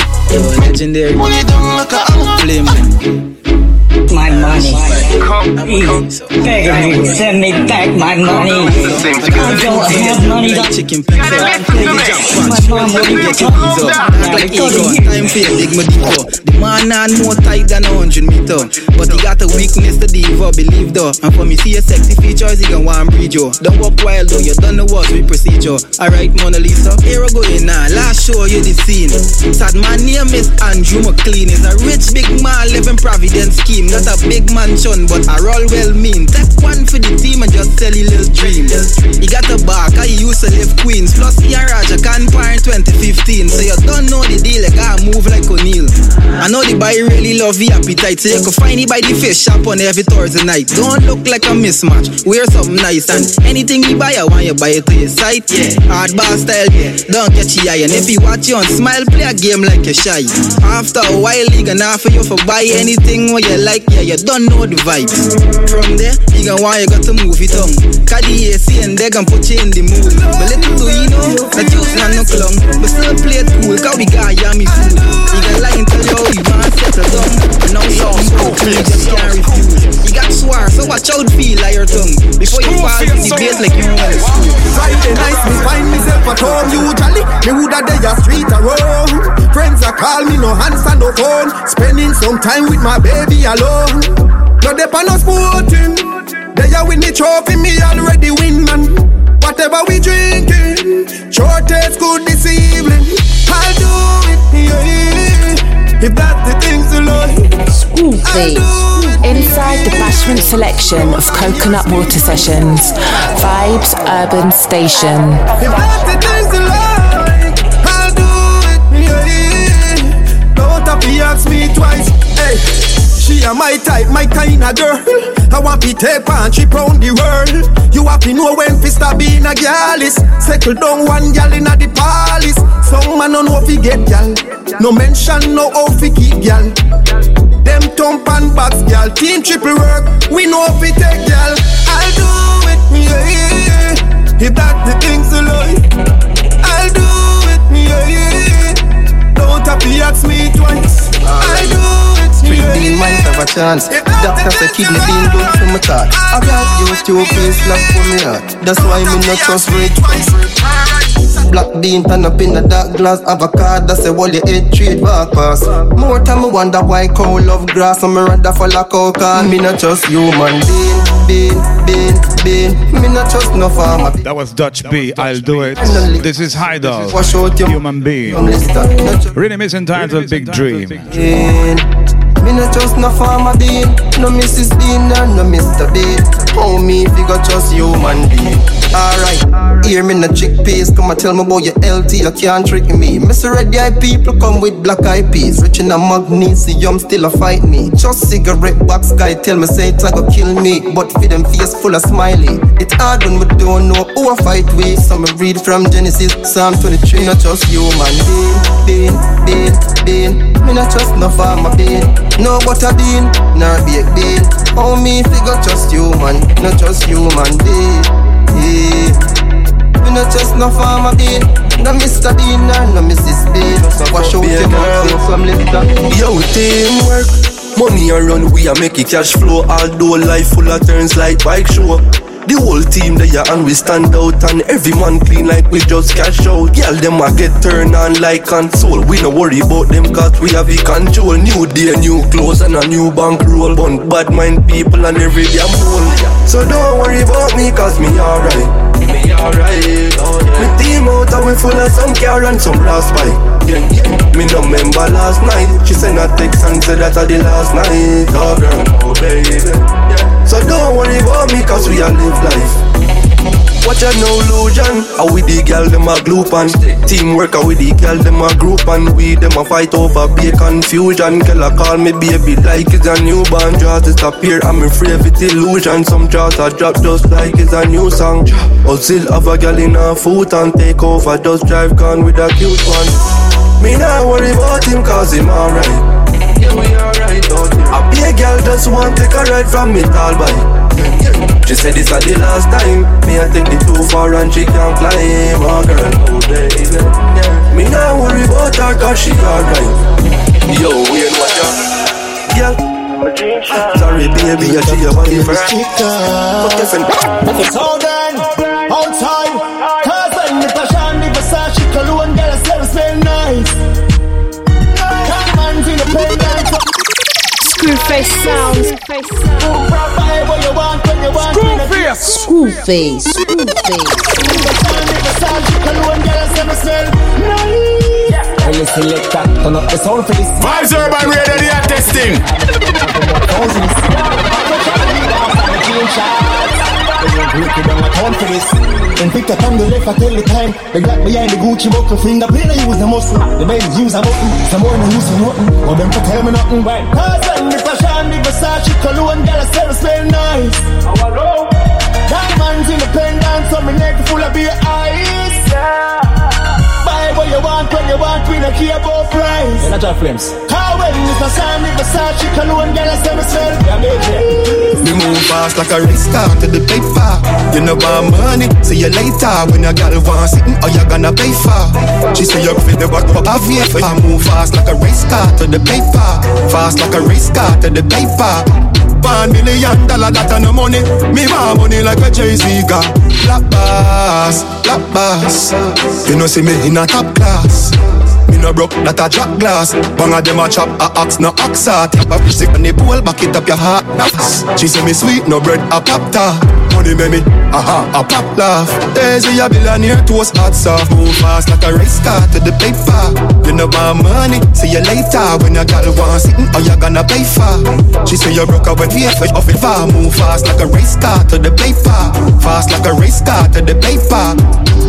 Legendary. Pull it down like a hammer. Flame. My money. Beg me, send me back my money. I don't have money. Chicken pizza. My mom wouldn't get your hands up. Like ego. Time for your big money go. The man and more tight than a hundred meter. But he got a weakness to diva, believe though. And for me, see your sexy features, he can want breed you. Don't walk wild though, you done the work with procedure. Alright, Mona Lisa. Here we go in now. Last show you the scene. Sad my name is Andrew McLean. Is a rich big man living Providence scheme. Not a big mansion, but I roll well mean. Take one for the team and just you little dreams. He got a back, I used to live Queens. Plus, he and Raja can par in 2015. So you don't know the deal, you gotta move like O'Neal. I know the boy really love the appetite, so you can find it by the fish shop on every Thursday night. Don't look like a mismatch, wear something nice and anything you buy, I want you buy it to your site. Yeah, hard bar style, yeah. Don't catch your eye, and if you watch you on smile, play a game like you're shy. After a while, he gonna offer you for buy anything what you like, yeah, you don't know the vibes. From there, he gonna want you got to move it on. The AC and they gonna put you in the mood. But little do you know, that juice not no clung. But still play it cool, cause we got yummy food. He gonna lie and tell you he want settle down. And now something broke, you just can't refuse. You got swore, so watch out feel like your tongue. Before you fall in the base like you want to. Friday nights me find myself at home usually. Me woulda dey a street a roam. Friends a call me no answer no phone. Spending some time with my baby alone. No dep on sporting. They are with me trophy, me already win man. Whatever we drinking, sure tastes good this evening. I'll do it, yeah. If that's the things you like. Inside the Bashment selection of Coconut Water Sessions, Vibes Urban Station. She a my type, my kind of girl. I want to take and she round the world. You have to know when fi stop being a girl. Settle down one girl inna the palace. Some man don't know he get girl. No mention no how fi keep girl. Them thump and box girl. Team triple work. We know we take girl. I'll do it, yeah, yeah. If that's the things you like, I'll do it, yeah, yeah. Don't have to ask me twice. I'll do it, Three yeah, bean might have a chance. Doctor say kidney bean good for my thought. I got you two face lock for me heart. That's why me not trust rich. Black bean turn up in the dark glass avocado. Say well your head trade back pass. More time me wonder why cow love grass and me rather follow cow cause me not trust human being, being, being, being. Me not trust no farmer. That was Dutch B. I'll do it. This is Heidel. Wash out your Human being. Rhythm is entitled Big Dream. Me no trust no farmer bean, no Mrs. Bean or no Mr. Bean. How me figure trust human being? Alright, hear me in no chickpeas, come and tell me about your LT, you can't trick me. Mr. Red Eye people come with black eye peas, rich in a magnesium, still a fight me. Just cigarette box guy tell me say it's go kill me, but for them face full of smiley. It's hard when we don't know who I fight with. So me read from Genesis, Psalm 23, not just human being, being, being, being. Me not trust no farmer bean, no butter bean, nor baked bean. How me figure trust human, not trust human being. Yeah. Me not trust no farmer bean, no Mr. Bean nor no Mrs. Bean. Wash out your mouth from liquor. Yo, teamwork. Money a run, we a make it cash flow. Although life full of turns like bike show. The whole team there and we stand out and every man clean like we just cash out. Girl them a get turned on like console. We no worry about them cause we have the control. New day, new clothes and a new bank roll. Bun bad mind people and every damn hole. So don't worry about me cause me alright. Me alright. Me team out and we full of some car and some last bike. Yeah, yeah. Me no remember last night. She sent a text and said that a the last night. Oh girl, oh baby. Yeah. So don't worry about me cause we a live life. Watch out no illusion. How we the girl them a glue pan. Teamwork how we the girl them a group and we them a fight over be a confusion. Girl a call me baby like it's a newborn. Draws disappear. I'm afraid of it illusion. Some draws a drop just like it's a new song. Or still have a girl in a foot and take over. Just drive gone with a cute one. Me not worry about him cause him alright. Yeah, we alright out here. I be a girl just want take a ride from me tall boy. She said this a the last time. Me I take the too far and she can't climb. Oh girl, oh baby. Yeah. Me not worry about her cause she alright. Yo, we ain't what you Girl. Sorry, baby, I see your body first. Fuck your friend. Hold on, on time. Screwface sounds. Screwface. Screwface. Hey, selector, turn up the sound for this. Vibes Urban Radio, they are testing. Thousands. Breaking down a town for this. Then pick up on the left, I tell the time. The Glock behind the Gucci buckle, finger play, I use the muscle. The Benz use a button, some more than use for nothing. Or them to tell me nothing. Right. Cause when the fashion, the Versace, cologne, girl, I sell the smell nice. Oh, hello. Diamonds independent, so my neck full of beer ice. Yeah. Buy what you want, when you want, we don't care about price. And I drop flames. When. Me move fast like a race car to the paper. You know want money, see you later. When your girl want sitting, or you gonna pay for? She say you fit the what what have you for? I move fast like a race car to the paper. Fast like a race car to the paper. One million dollar that no money. Me want money like a Jay Z got. Black bass, black bass. You know see me in a top class. Me no broke, that a drop glass. One of them a chop a ox, no heart. Tap a stick on the pole, back it up your heart. She say me sweet, no bread, a pop. Money make me, aha, a pop laugh. Daisy a billionaire, toast hot soft. Move fast like a race car to the paper. You know my money, see you later. When your girl want sitting, or you gonna pay for? She say you broke up with me, off it far. Move fast like a race car to the paper. Fast like a race car to the paper.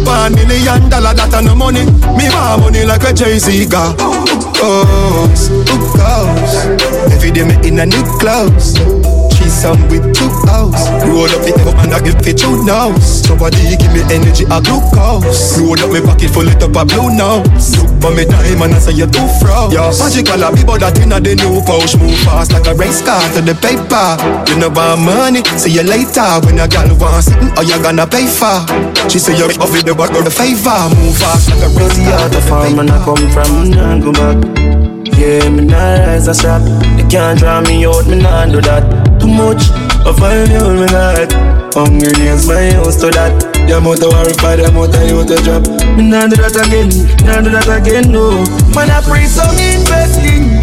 One million dollar that a no money. Me want money like a Jay Z got. Goes, who goes? Every day me in a new clothes. She some with two hoes. Roll up the up and I give it two nose. Somebody give me energy, a glucose. Roll up me pocket full it up a blue nose. Look for me diamond and say you too froze. Yo, magical a people that inna the new pouch. Move fast like a race car to the paper. You know about money, see you later. When a girl want sitting, or you gonna pay for? She say you off with the back of the favor. Move fast like a race car to the farm and I come from, nah go back. Yeah, me nah rise a strap. They can't draw me out, me nah do that. Much, I find you me not. Hungry days, my house to that. Yeah, I'm out to worry for them, out to you to drop. Me nah do that again, nah do that again, no. Man, I pray some investing.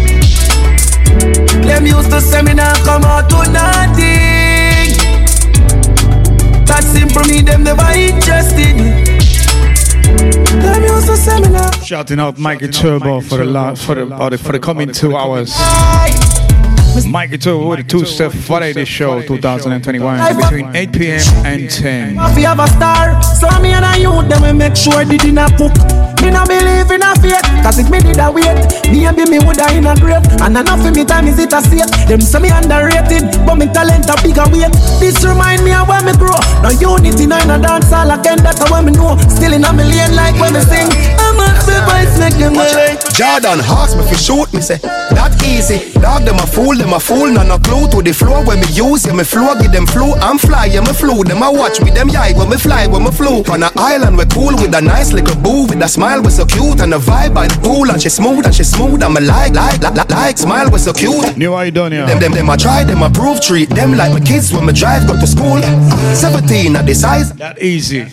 Them used to say me nah come out to nothing. That simple me, them never interested. Them used to say me nah. Shouting out Mikey Turbo for the last for the for the, for the coming two hours. Mikey Turbo with the two step Friday show 2021 between 8 p.m. and 10. If you have a star, so me and I then we make sure the dinner cook. No believe in a fate, cause if me did a wait, maybe me woulda in a grave. And enough of me time is it a safe. Them say me underrated, but me talent a bigger weight. This remind me of when me grow. Now unity now in a dance all again, that's how me know. Still in a million like when me sing. I'm a voice make them. Jordan Hawks me fi shoot me say that easy. Dog them a fool, them a fool, none no clue to the floor when me use. Yeah, me flow give them flu. I'm fly, yeah me flew. Them a watch me, them yai when me fly, when me flew. On a island we cool with a nice little boo with a smile we so cute and a vibe by the pool and she smooth and she smooth. I'm a like like like like, smile we so cute. New Idonia. Them them them I try, them a prove treat them like my kids when me drive go to school. 17 at the size. That easy.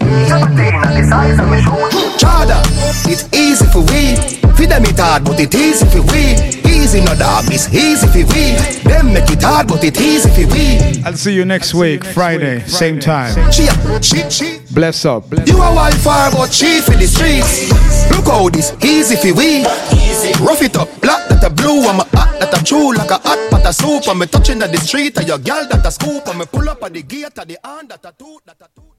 Chada, it's easy for we. Feed them it hard, but it easy for we. Easy no dog, it's easy for we. Them make it hard, but it easy for we. I'll see you next week, Friday, same time. She, she, she. Bless up. You a wildfire, but she for the streets. Look how this easy for we. Rough it up, black that a blue, I'm a hot that a true like a hot pot of soup. I'm a touching at the street, and your girl that a scoop. I'm a pull up at the gate, at the hand that a toot, that a toot.